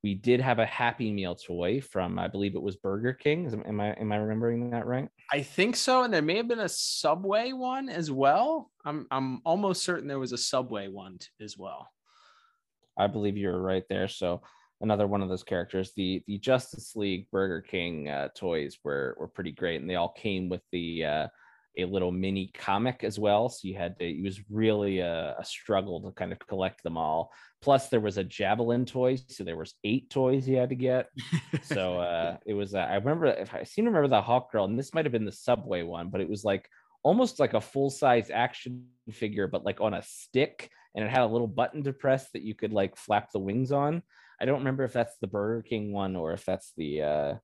We did have a Happy Meal toy from, I believe it was Burger King. Am I am I remembering that right? I think so, and there may have been a Subway one as well. I'm I'm almost certain there was a Subway one as well. I believe you're right there. So another one of those characters. The the Justice League Burger King uh, toys were were pretty great, and they all came with the uh, a little mini comic as well. So you had to, it was really a, a, struggle to kind of collect them all. Plus, there was a javelin toy, so there was eight toys you had to get. so uh, it was. Uh, I remember if I seem to remember the Hawkgirl, and this might have been the Subway one, but it was like almost like a full size action figure, but like on a stick, and it had a little button to press that you could like flap the wings on. I don't remember if that's the Burger King one or if that's the uh,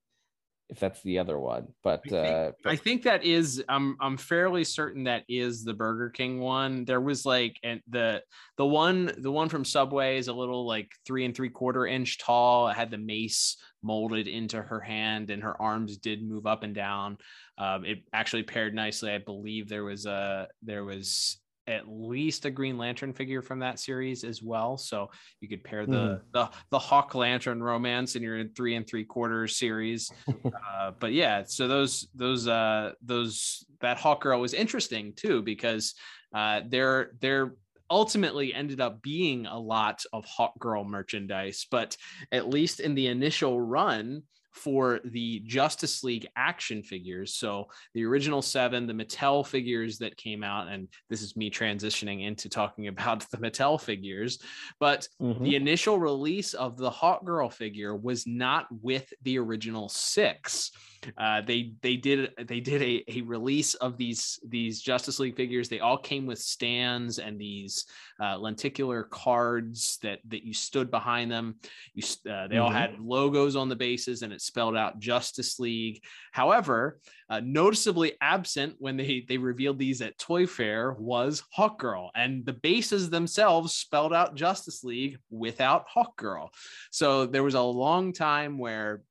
if that's the other one. But I think, uh, I think that is I'm I'm fairly certain that is the Burger King one. There was like and the the one the one from Subway is a little like three and three quarter inch tall. It had the mace molded into her hand and her arms did move up and down. Um, it actually paired nicely. I believe there was a there was at least a Green Lantern figure from that series as well. So you could pair the mm. the, the Hawk Lantern romance in your three and three quarters series. uh, but yeah, so those those uh those that Hawk Girl was interesting too because uh they're they're ultimately ended up being a lot of Hawk Girl merchandise, but at least in the initial run, for the Justice League action figures. So the original seven, the Mattel figures that came out, and this is me transitioning into talking about the Mattel figures. But mm-hmm. the initial release of the Hawk Girl figure was not with the original six. Uh, they they did they did a, a release of these these Justice League figures. They all came with stands and these uh, lenticular cards that that you stood behind them. You uh, they mm-hmm. all had logos on the bases and it spelled out Justice League. However, uh, noticeably absent when they they revealed these at Toy Fair was Hawkgirl, and the bases themselves spelled out Justice League without Hawkgirl. So there was a long time where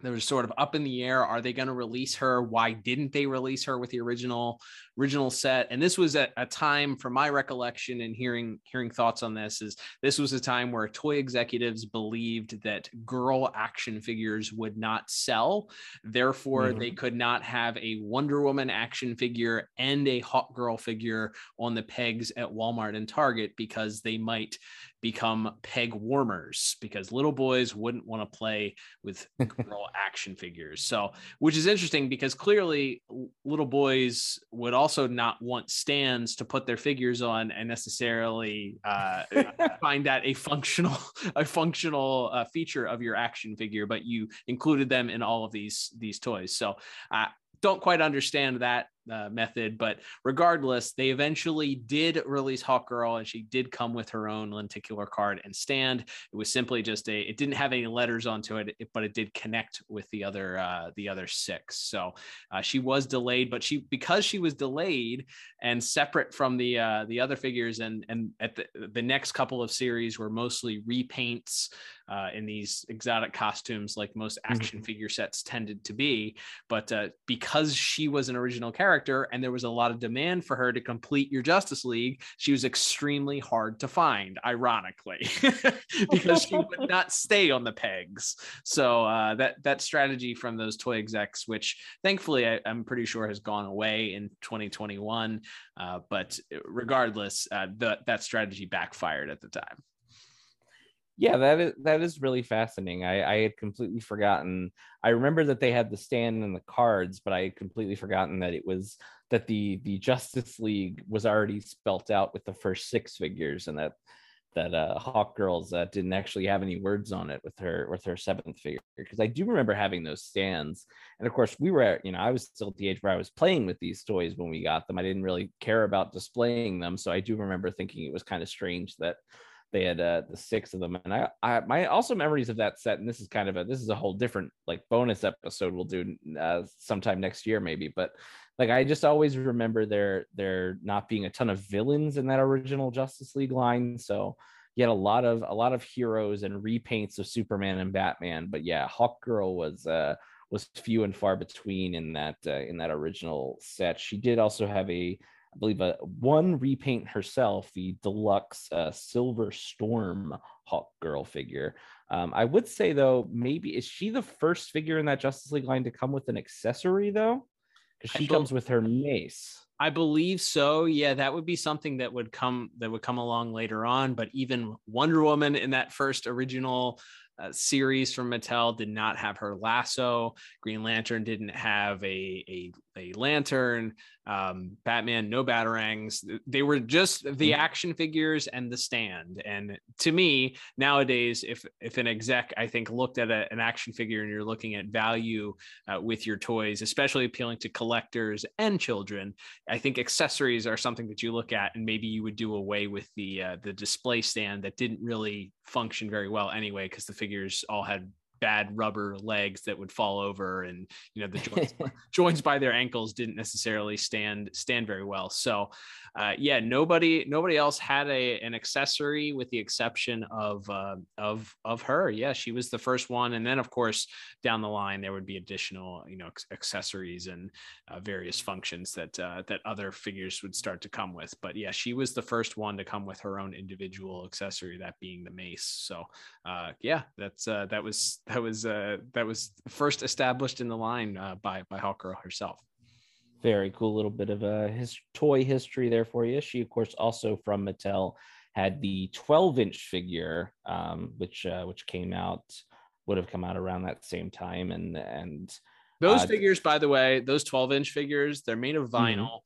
there was sort of up in the air. Are they going to release her? Why didn't they release her with the original original set? And this was at a time from my recollection and hearing hearing thoughts on this is this was a time where toy executives believed that girl action figures would not sell. Therefore mm-hmm. they could not have a wonder woman action figure and a Hawk Girl figure on the pegs at walmart and target because they might become peg warmers because little boys wouldn't want to play with girl action figures. So, which is interesting because clearly little boys would also not want stands to put their figures on and necessarily uh, find that a functional a functional uh, feature of your action figure, but you included them in all of these these toys. So, uh, don't quite understand that uh, method. But regardless, they eventually did release Hawkgirl, and she did come with her own lenticular card and stand. It was simply just a. It didn't have any letters onto it, but it did connect with the other uh, the other six. So uh, she was delayed, but she because she was delayed and separate from the uh, the other figures, and and at the the next couple of series were mostly repaints uh, in these exotic costumes, like most action mm-hmm. figure sets tended to be. But uh, because she was an original character and there was a lot of demand for her to complete your Justice League, she was extremely hard to find, ironically, because she would not stay on the pegs. So uh, that that strategy from those toy execs, which thankfully I, am pretty sure has gone away in 2021, uh, but regardless, uh, the, that strategy backfired at the time yeah that is that is really fascinating. I, I had completely forgotten. I remember that they had the stand and the cards but i had completely forgotten that it was that the the justice league was already spelt out with the first six figures and that that uh hawk girls uh, didn't actually have any words on it with her with her seventh figure because i do remember having those stands. And of course we were you know i was still at the age where i was playing with these toys when we got them. I didn't really care about displaying them so i do remember thinking it was kind of strange that they had uh, the six of them. And I, I my also memories of that set and this is kind of a this is a whole different like bonus episode we'll do uh, sometime next year maybe but like i just always remember there there not being a ton of villains in that original justice league line. So you had a lot of a lot of heroes and repaints of superman and batman but yeah hawk girl was uh was few and far between in that uh, in that original set. She did also have a I believe a one repaint herself, the deluxe uh, Silver Storm Hawk Girl figure. Um, I would say though, maybe is she the first figure in that Justice League line to come with an accessory though? Because she be- comes with her mace. I believe so. Yeah, that would be something that would come that would come along later on. But even Wonder Woman in that first original uh, series from Mattel did not have her lasso. Green Lantern didn't have a a, a lantern. Um, Batman no batarangs. They were just the mm-hmm. action figures and the stand. And to me nowadays, if if an exec I think looked at a, an action figure and you're looking at value uh, with your toys, especially appealing to collectors and children, I think accessories are something that you look at and maybe you would do away with the uh, the display stand that didn't really function very well anyway because the figures all had bad rubber legs that would fall over and you know the joints, joints by their ankles didn't necessarily stand stand very well. So uh, yeah nobody nobody else had a an accessory with the exception of uh, of of her. Yeah she was the first one. And then of course down the line there would be additional you know accessories and uh, various functions that uh, that other figures would start to come with. But yeah she was the first one to come with her own individual accessory that being the mace. So uh, yeah that's uh, that was that was uh, that was first established in the line uh, by by Hawkgirl herself. Very cool little bit of a his toy history there for you. She, of course, also from Mattel had the 12 inch figure, um, which uh, which came out would have come out around that same time, and and those uh, figures, by the way, those 12 inch figures, they're made of mm-hmm. vinyl.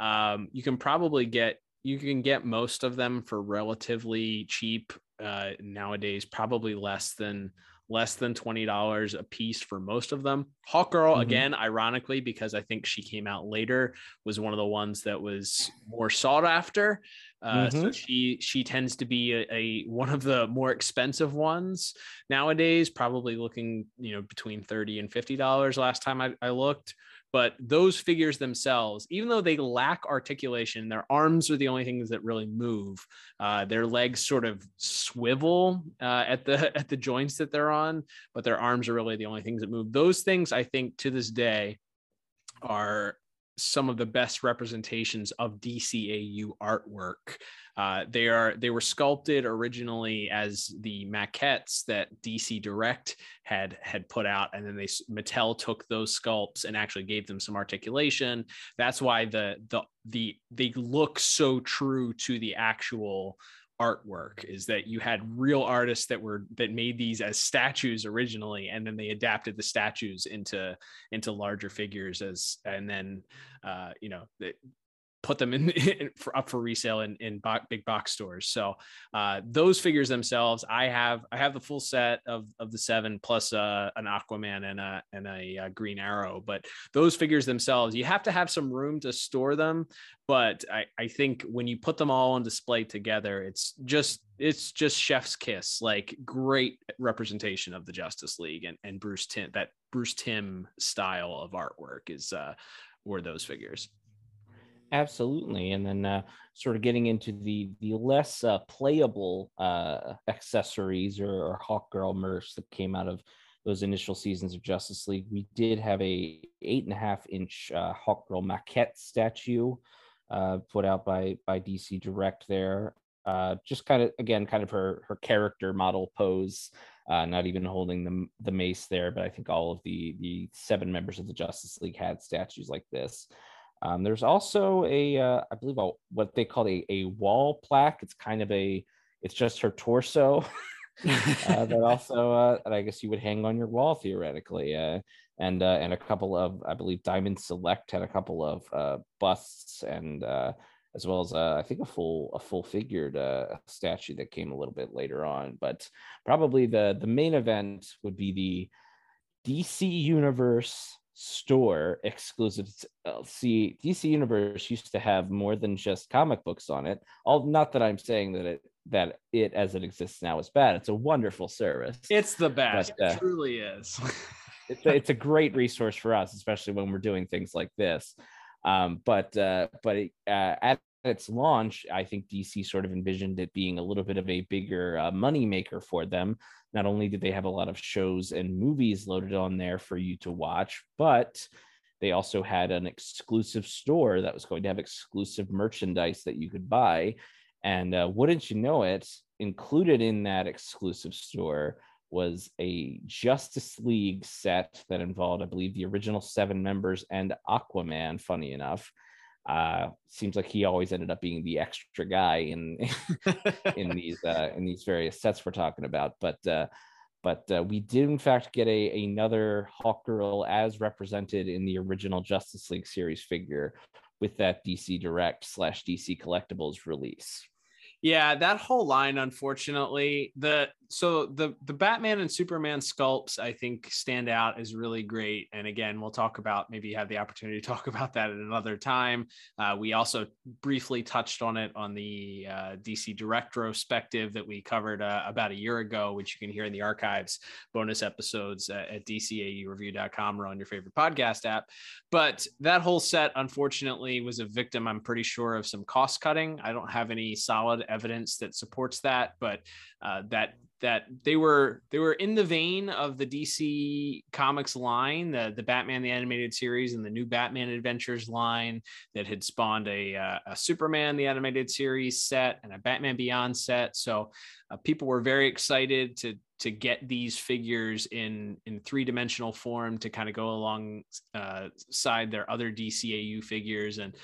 Mm-hmm. Um, you can probably get you can get most of them for relatively cheap uh, nowadays, probably less than less than $20 a piece for most of them. Hawkgirl, mm-hmm. again, ironically, because I think she came out later, was one of the ones that was more sought after. Uh, mm-hmm. So she she tends to be a, a, one of the more expensive ones nowadays, probably looking you know between thirty and fifty dollars. Last time I, I looked, but those figures themselves even though they lack articulation their arms are the only things that really move. Uh, their legs sort of swivel uh, at the at the joints that they're on but their arms are really the only things that move. Those things i think to this day are some of the best representations of DCAU artwork. Uh, they are they were sculpted originally as the maquettes that DC Direct had had put out, and then they Mattel took those sculpts and actually gave them some articulation. That's why the the the they look so true to the actual artwork is that you had real artists that were that made these as statues originally and then they adapted the statues into into larger figures as and then uh you know put them in, in for up for resale in in big box stores. So uh, those figures themselves, I have I have the full set of of the seven plus uh, an Aquaman and a and a, a Green Arrow. But those figures themselves, you have to have some room to store them. But I I think when you put them all on display together, it's just it's just chef's kiss like great representation of the justice league and, and bruce timm that bruce timm style of artwork is uh were those figures absolutely. And then uh, sort of getting into the the less uh, playable uh, accessories or, or hawk girl merch that came out of those initial seasons of justice league we did have a eight and a half inch uh, hawk girl maquette statue uh, put out by by dc direct there. Uh, just kind of again kind of her her character model pose uh, not even holding the the mace there but i think all of the the seven members of the justice league had statues like this um, there's also a uh, i believe a, what they call a, a wall plaque it's kind of a it's just her torso uh, that also uh, that i guess you would hang on your wall theoretically uh, and uh, and a couple of i believe diamond select had a couple of uh, busts and uh, as well as uh, I think a full a full figured uh, statue that came a little bit later on. But probably the the main event would be the DC Universe store exclusive. Uh, see, DC Universe used to have more than just comic books on it. All not that I'm saying that it that it as it exists now is bad. It's a wonderful service. It's the best. But, uh, it truly is. it's, a, it's a great resource for us, especially when we're doing things like this. Um, but uh, but it, uh, at its launch, I think DC sort of envisioned it being a little bit of a bigger uh, money maker for them. Not only did they have a lot of shows and movies loaded on there for you to watch, but they also had an exclusive store that was going to have exclusive merchandise that you could buy. And uh, wouldn't you know it, included in that exclusive store was a Justice League set that involved, I believe, the original seven members and Aquaman, funny enough. Uh, seems like he always ended up being the extra guy in in these uh, in these various sets we're talking about. But uh, but uh, we did in fact get a another Hawk Girl as represented in the original Justice League series figure with that DC Direct slash DC Collectibles release. Yeah, that whole line, unfortunately, the so the the Batman and Superman sculpts I think stand out as really great. And again, we'll talk about maybe have the opportunity to talk about that at another time. Uh, we also briefly touched on it on the uh, DC Direct retrospective that we covered uh, about a year ago, which you can hear in the archives bonus episodes at DCAUreview.com or on your favorite podcast app. But that whole set, unfortunately, was a victim. I'm pretty sure of some cost cutting. I don't have any solid evidence that supports that, but uh, that that they were they were in the vein of the DC Comics line, the the Batman the animated series and the new Batman Adventures line that had spawned a, uh, a Superman the animated series set and a Batman Beyond set. So uh, people were very excited to to get these figures in in three dimensional form to kind of go alongside uh, their other DCAU figures and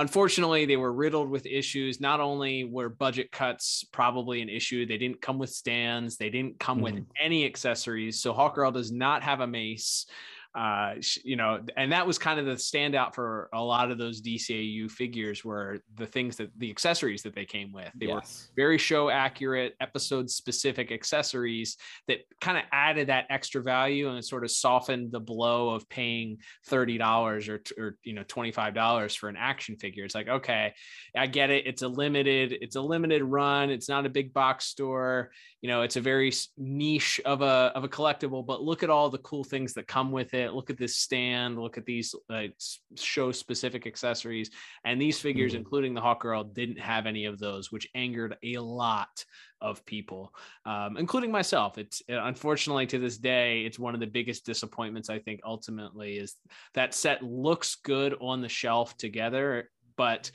unfortunately they were riddled with issues not only were budget cuts probably an issue they didn't come with stands they didn't come mm-hmm. with any accessories so hawkgirl does not have a mace uh, you know, and that was kind of the standout for a lot of those DCAU figures were the things that the accessories that they came with. They yes. were very show accurate, episode specific accessories that kind of added that extra value and sort of softened the blow of paying $30 or, or you know, $25 for an action figure. It's like, okay, I get it. It's a limited, it's a limited run. It's not a big box store. You know, it's a very niche of a, of a collectible, but look at all the cool things that come with it. Look at this stand. Look at these like show specific accessories. And these figures, mm-hmm. including the Hawk Girl, didn't have any of those, which angered a lot of people, um, including myself. It's uh, unfortunately to this day, it's one of the biggest disappointments. I think ultimately is that set looks good on the shelf together, but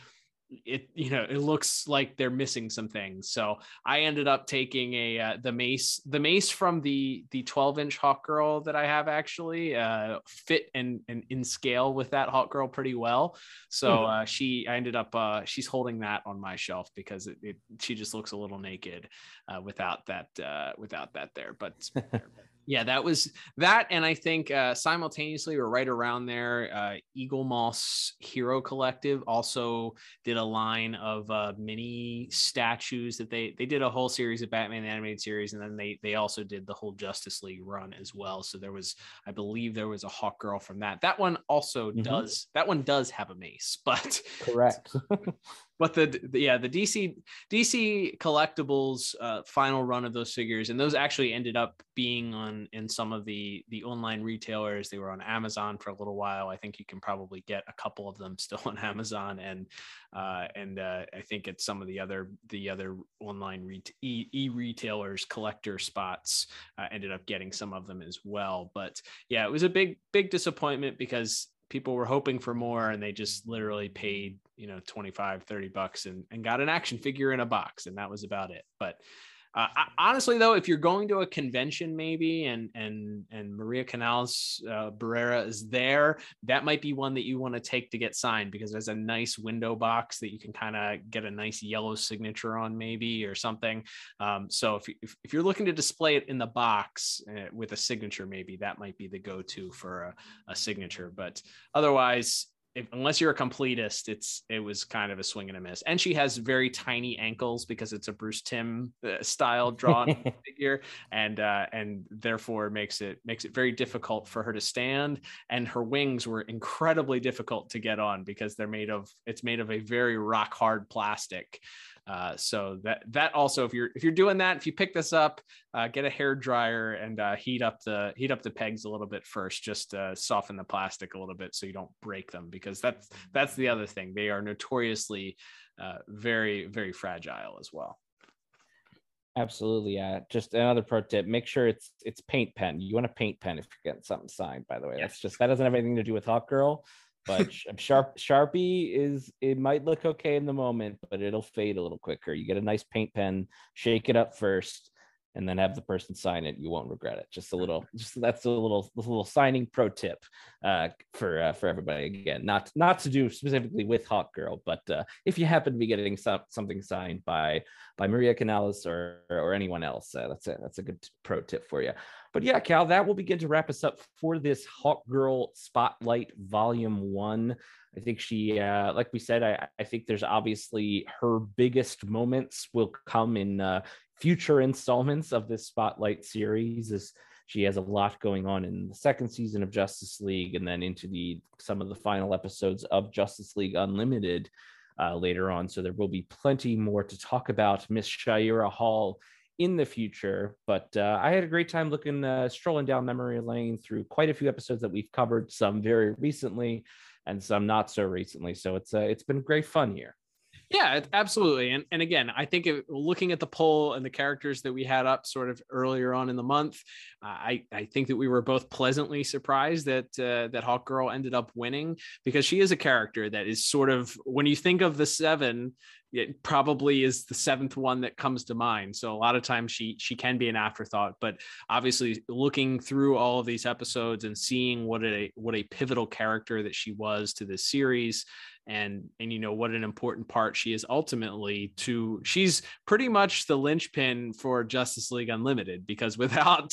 it you know it looks like they're missing some things so i ended up taking a uh, the mace the mace from the the 12 inch hawk girl that i have actually uh fit and and in scale with that hawk girl pretty well so hmm. uh she i ended up uh she's holding that on my shelf because it, it she just looks a little naked uh without that uh without that there but Yeah, that was that, and I think uh, simultaneously or right around there, uh, Eaglemoss Hero Collector also did a line of uh, mini statues that they they did a whole series of Batman animated series, and then they they also did the whole Justice League run as well. So there was, I believe, there was a Hawk Girl from that. That one also Mhm. does that one does have a mace, but Correct. but the, the yeah the dc dc collectibles uh, final run of those figures and those actually ended up being on in some of the the online retailers. They were on amazon for a little while. I think you can probably get a couple of them still on amazon. And uh, and uh, i think at some of the other the other online re- e- e-retailers collector spots uh, ended up getting some of them as well. But yeah it was a big big disappointment because people were hoping for more and they just literally paid you know 25 30 bucks and, and got an action figure in a box and that was about it. But uh, I- honestly though if you're going to a convention maybe and and and maria canals uh, barrera is there that might be one that you want to take to get signed because there's a nice window box that you can kind of get a nice yellow signature on maybe or something. Um, so if, if, if you're looking to display it in the box uh, with a signature maybe that might be the go-to for a, a signature. But otherwise if, unless you're a completist it's it was kind of a swing and a miss. And she has very tiny ankles because it's a bruce timm uh, style drawn figure. And uh and therefore makes it makes it very difficult for her to stand. And her wings were incredibly difficult to get on because they're made of it's made of a very rock hard plastic uh, so that that also if you're if you're doing that if you pick this up uh, get a hair dryer and uh, heat up the heat up the pegs a little bit first just uh, soften the plastic a little bit so you don't break them because that's that's the other thing they are notoriously uh, very very fragile as well Absolutely, yeah. Just another pro tip: make sure it's it's paint pen. You want a paint pen if you're getting something signed. By the way, that's just that doesn't have anything to do with Hawk Girl. But sharp Sharpie is it might look okay in the moment, but it'll fade a little quicker. You get a nice paint pen, shake it up first, and then have the person sign it. You won't regret it. Just a little, just that's a little little signing pro tip uh, for uh, for everybody. Again, not not to do specifically with Hawk Girl, but uh, if you happen to be getting some, something signed by by Maria Canals or or anyone else, uh, that's a that's a good pro tip for you. But yeah, Cal, that will begin to wrap us up for this Hawk Girl Spotlight Volume One. I think she, uh, like we said, I, I think there's obviously her biggest moments will come in uh, future installments of this Spotlight series. As she has a lot going on in the second season of Justice League, and then into the some of the final episodes of Justice League Unlimited uh, later on. So there will be plenty more to talk about. Miss Shayera Hol in the future. But uh, I had a great time looking, uh, strolling down memory lane through quite a few episodes that we've covered, some very recently and some not so recently. So it's uh, it's been great fun here. Yeah, absolutely. And and again, I think looking at the poll and the characters that we had up sort of earlier on in the month, I I think that we were both pleasantly surprised that uh, that Hawk Girl ended up winning because she is a character that is sort of when you think of the seven, it probably is the seventh one that comes to mind. So a lot of times she she can be an afterthought, but obviously looking through all of these episodes and seeing what a what a pivotal character that she was to this series and and you know what an important part she is ultimately to she's pretty much the linchpin for Justice League Unlimited because without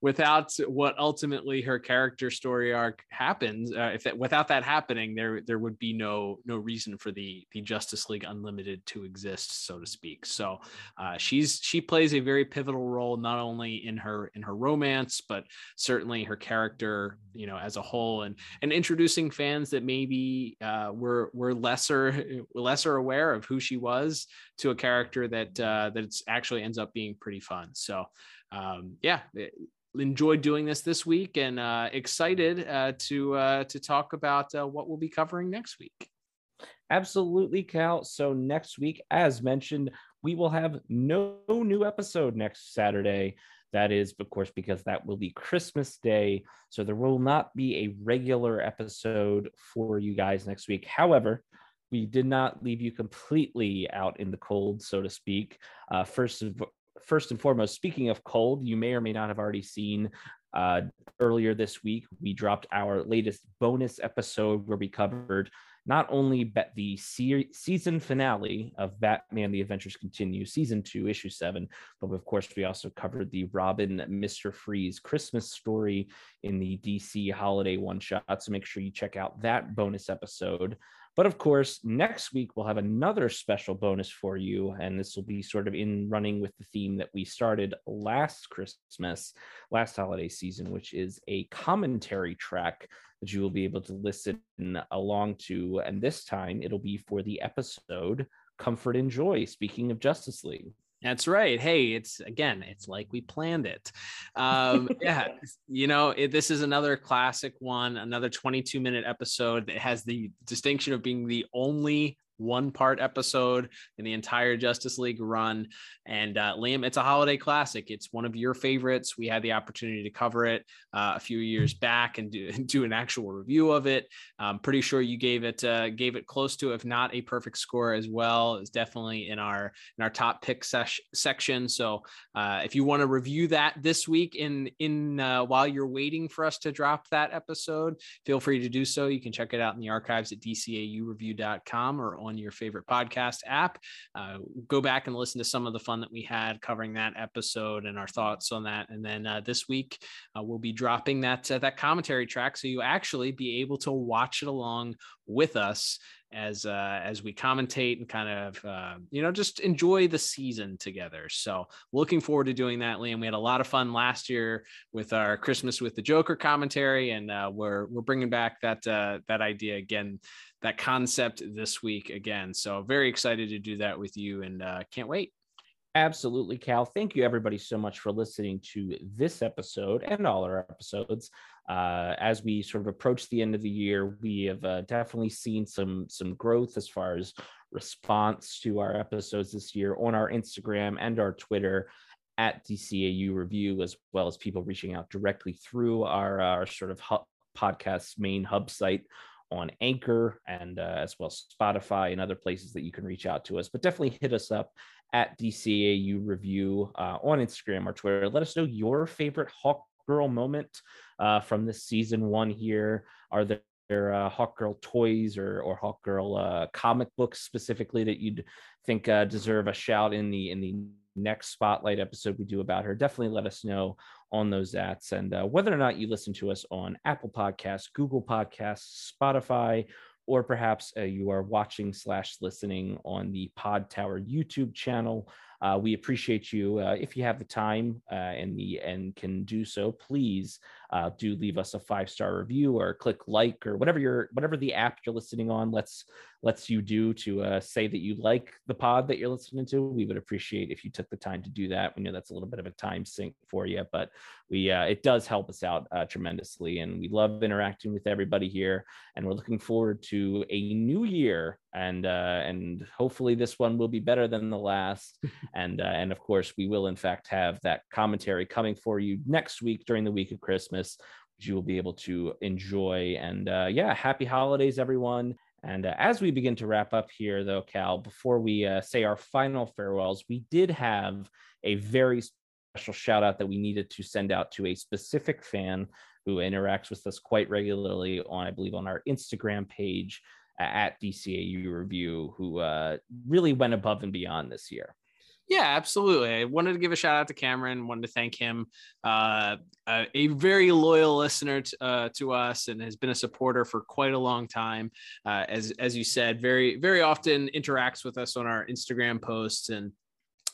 without what ultimately her character story arc happens uh, if that without that happening there there would be no no reason for the the Justice League Unlimited to exist so to speak. So uh, she's she plays a very pivotal role not only in her in her romance but certainly her character you know as a whole and and introducing fans that maybe uh, were were lesser lesser aware of who she was to a character that uh, that actually ends up being pretty fun. So um, yeah. enjoyed doing this this week and uh, excited uh, to uh, to talk about uh, what we'll be covering next week. Absolutely, Cal. So next week, as mentioned, we will have no new episode next Saturday. That is, of course, because that will be Christmas Day. So there will not be a regular episode for you guys next week. However, we did not leave you completely out in the cold, so to speak. Uh, first, first and foremost, speaking of cold, you may or may not have already seen uh, earlier this week, we dropped our latest bonus episode where we covered not only bet the se- season finale of Batman The Adventures Continue, season two, issue seven, but of course, we also covered the Robin Mr. Freeze Christmas story in the DC holiday one shot. So make sure you check out that bonus episode. But of course, next week we'll have another special bonus for you. And this will be sort of in running with the theme that we started last Christmas, last holiday season, which is a commentary track that you will be able to listen along to. And this time it'll be for the episode Comfort and Joy, speaking of Justice League. That's right. Hey, it's again, it's like we planned it. Um, yeah, you know, it, this is another classic one, another 22 minute episode that has the distinction of being the only one part episode in the entire Justice League run. And uh, Liam, it's a holiday classic. It's one of your favorites. We had the opportunity to cover it uh, a few years back and do, do an actual review of it. I'm pretty sure you gave it uh, gave it close to, if not a perfect score as well. It's definitely in our in our top pick section. So uh, if you want to review that this week in in uh, while you're waiting for us to drop that episode, feel free to do so. You can check it out in the archives at dcaureview.com or on your favorite podcast app. Uh, go back and listen to some of the fun that we had covering that episode and our thoughts on that. And then uh, this week uh, we'll be dropping that uh, that commentary track, so you actually be able to watch it along with us as uh, as we commentate and kind of uh, you know just enjoy the season together. So looking forward to doing that, Liam. We had a lot of fun last year with our Christmas with the Joker commentary, and uh, we're we're bringing back that uh, that idea again, that concept this week again. So very excited to do that with you, and uh, can't wait. Absolutely, Cal. Thank you, everybody, so much for listening to this episode and all our episodes. Uh, as we sort of approach the end of the year, we have uh, definitely seen some some growth as far as response to our episodes this year on our Instagram and our Twitter at DCAU Review, as well as people reaching out directly through our, our sort of hub, podcast main hub site on Anchor and uh, as well Spotify and other places that you can reach out to us. But definitely hit us up at DCAU Review uh, on Instagram or Twitter. Let us know your favorite Hawk Girl moment uh, from this season one here. Are there uh, Hawk Girl toys or or Hawk Girl uh, comic books specifically that you'd think uh, deserve a shout in the in the next spotlight episode we do about her? Definitely let us know on those ats and uh, whether or not you listen to us on Apple Podcasts, Google Podcasts, Spotify, or perhaps uh, you are watching slash listening on the Podtower YouTube channel. Uh, we appreciate you. Uh, if you have the time uh, and the and can do so, please uh, do leave us a five star review or click like or whatever your whatever the app you're listening on lets lets you do to uh, say that you like the pod that you're listening to. We would appreciate if you took the time to do that. We know that's a little bit of a time sink for you, but we it does help us out tremendously, and we love interacting with everybody here. And we're looking forward to a new year, and and hopefully this one will be better than the last. and uh, and of course we will in fact have that commentary coming for you next week during the week of christmas which you will be able to enjoy. And uh, yeah happy holidays everyone. And uh, as we begin to wrap up here though cal before we uh, say our final farewells we did have a very special shout out that we needed to send out to a specific fan who interacts with us quite regularly on i believe on our instagram page at DCAU Review, who uh, really went above and beyond this year. Yeah, absolutely. I wanted to give a shout out to Cameron. Wanted to thank him, uh, a, very loyal listener to, uh, to, us, and has been a supporter for quite a long time. Uh, as as you said, very very often interacts with us on our Instagram posts and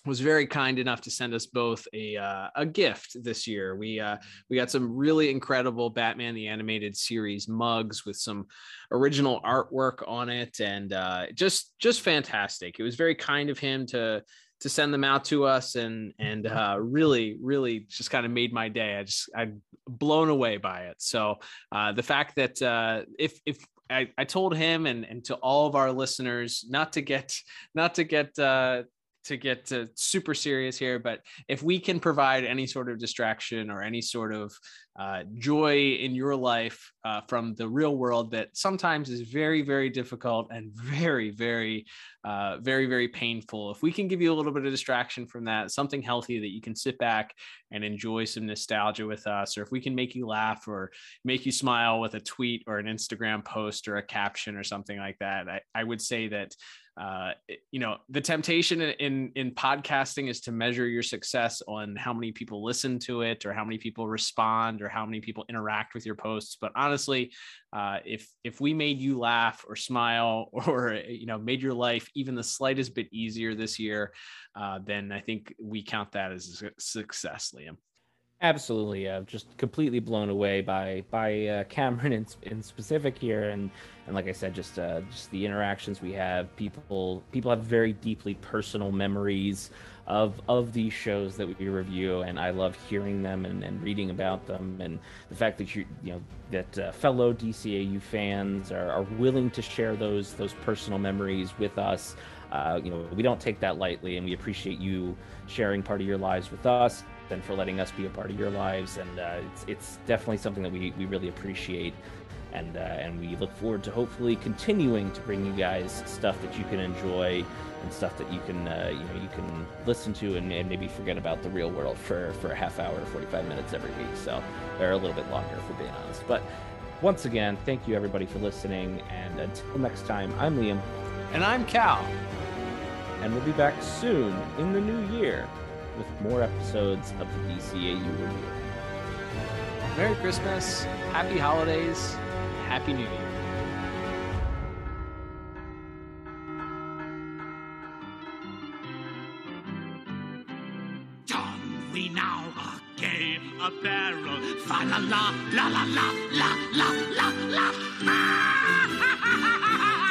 was very kind enough to send us both a uh, a gift this year. We uh, we got some really incredible Batman the Animated Series mugs with some original artwork on it, and uh, just just fantastic. It was very kind of him to to send them out to us and and uh, really really just kind of made my day i just i'm blown away by it so uh, the fact that uh, if if I, I told him and, and to all of our listeners not to get not to get uh, to get to super serious here, but if we can provide any sort of distraction or any sort of uh, joy in your life uh, from the real world that sometimes is very, very difficult and very, very, uh, very, very painful. If we can give you a little bit of distraction from that, something healthy that you can sit back and enjoy some nostalgia with us, or if we can make you laugh or make you smile with a tweet or an Instagram post or a caption or something like that, I, I would say that uh, you know the temptation in in podcasting is to measure your success on how many people listen to it or how many people respond or how many people interact with your posts but honestly uh, if if we made you laugh or smile or you know made your life even the slightest bit easier this year uh, then i think we count that as a success liam Absolutely, I'm just completely blown away by by uh, Cameron in, in specific here, and and like I said, just uh, just the interactions we have. People people have very deeply personal memories of of these shows that we review, and I love hearing them and, and reading about them, and the fact that you you know that uh, fellow DCAU fans are, are willing to share those those personal memories with us. Uh, you know, we don't take that lightly, and we appreciate you sharing part of your lives with us and for letting us be a part of your lives. And uh, it's, it's definitely something that we, we really appreciate. And, uh, and we look forward to hopefully continuing to bring you guys stuff that you can enjoy and stuff that you can uh, you know you can listen to and, and, maybe forget about the real world for for a half hour 45 minutes every week. So they're a little bit longer for being honest. But once again thank you everybody for listening. And until next time i'm liam. And i'm cal. And we'll be back soon in the new year with more episodes of the DCAU Review. Merry Christmas, Happy Holidays, Happy New Year. Don we now a gay apparel. Fa la la la la la la la la la. Ah!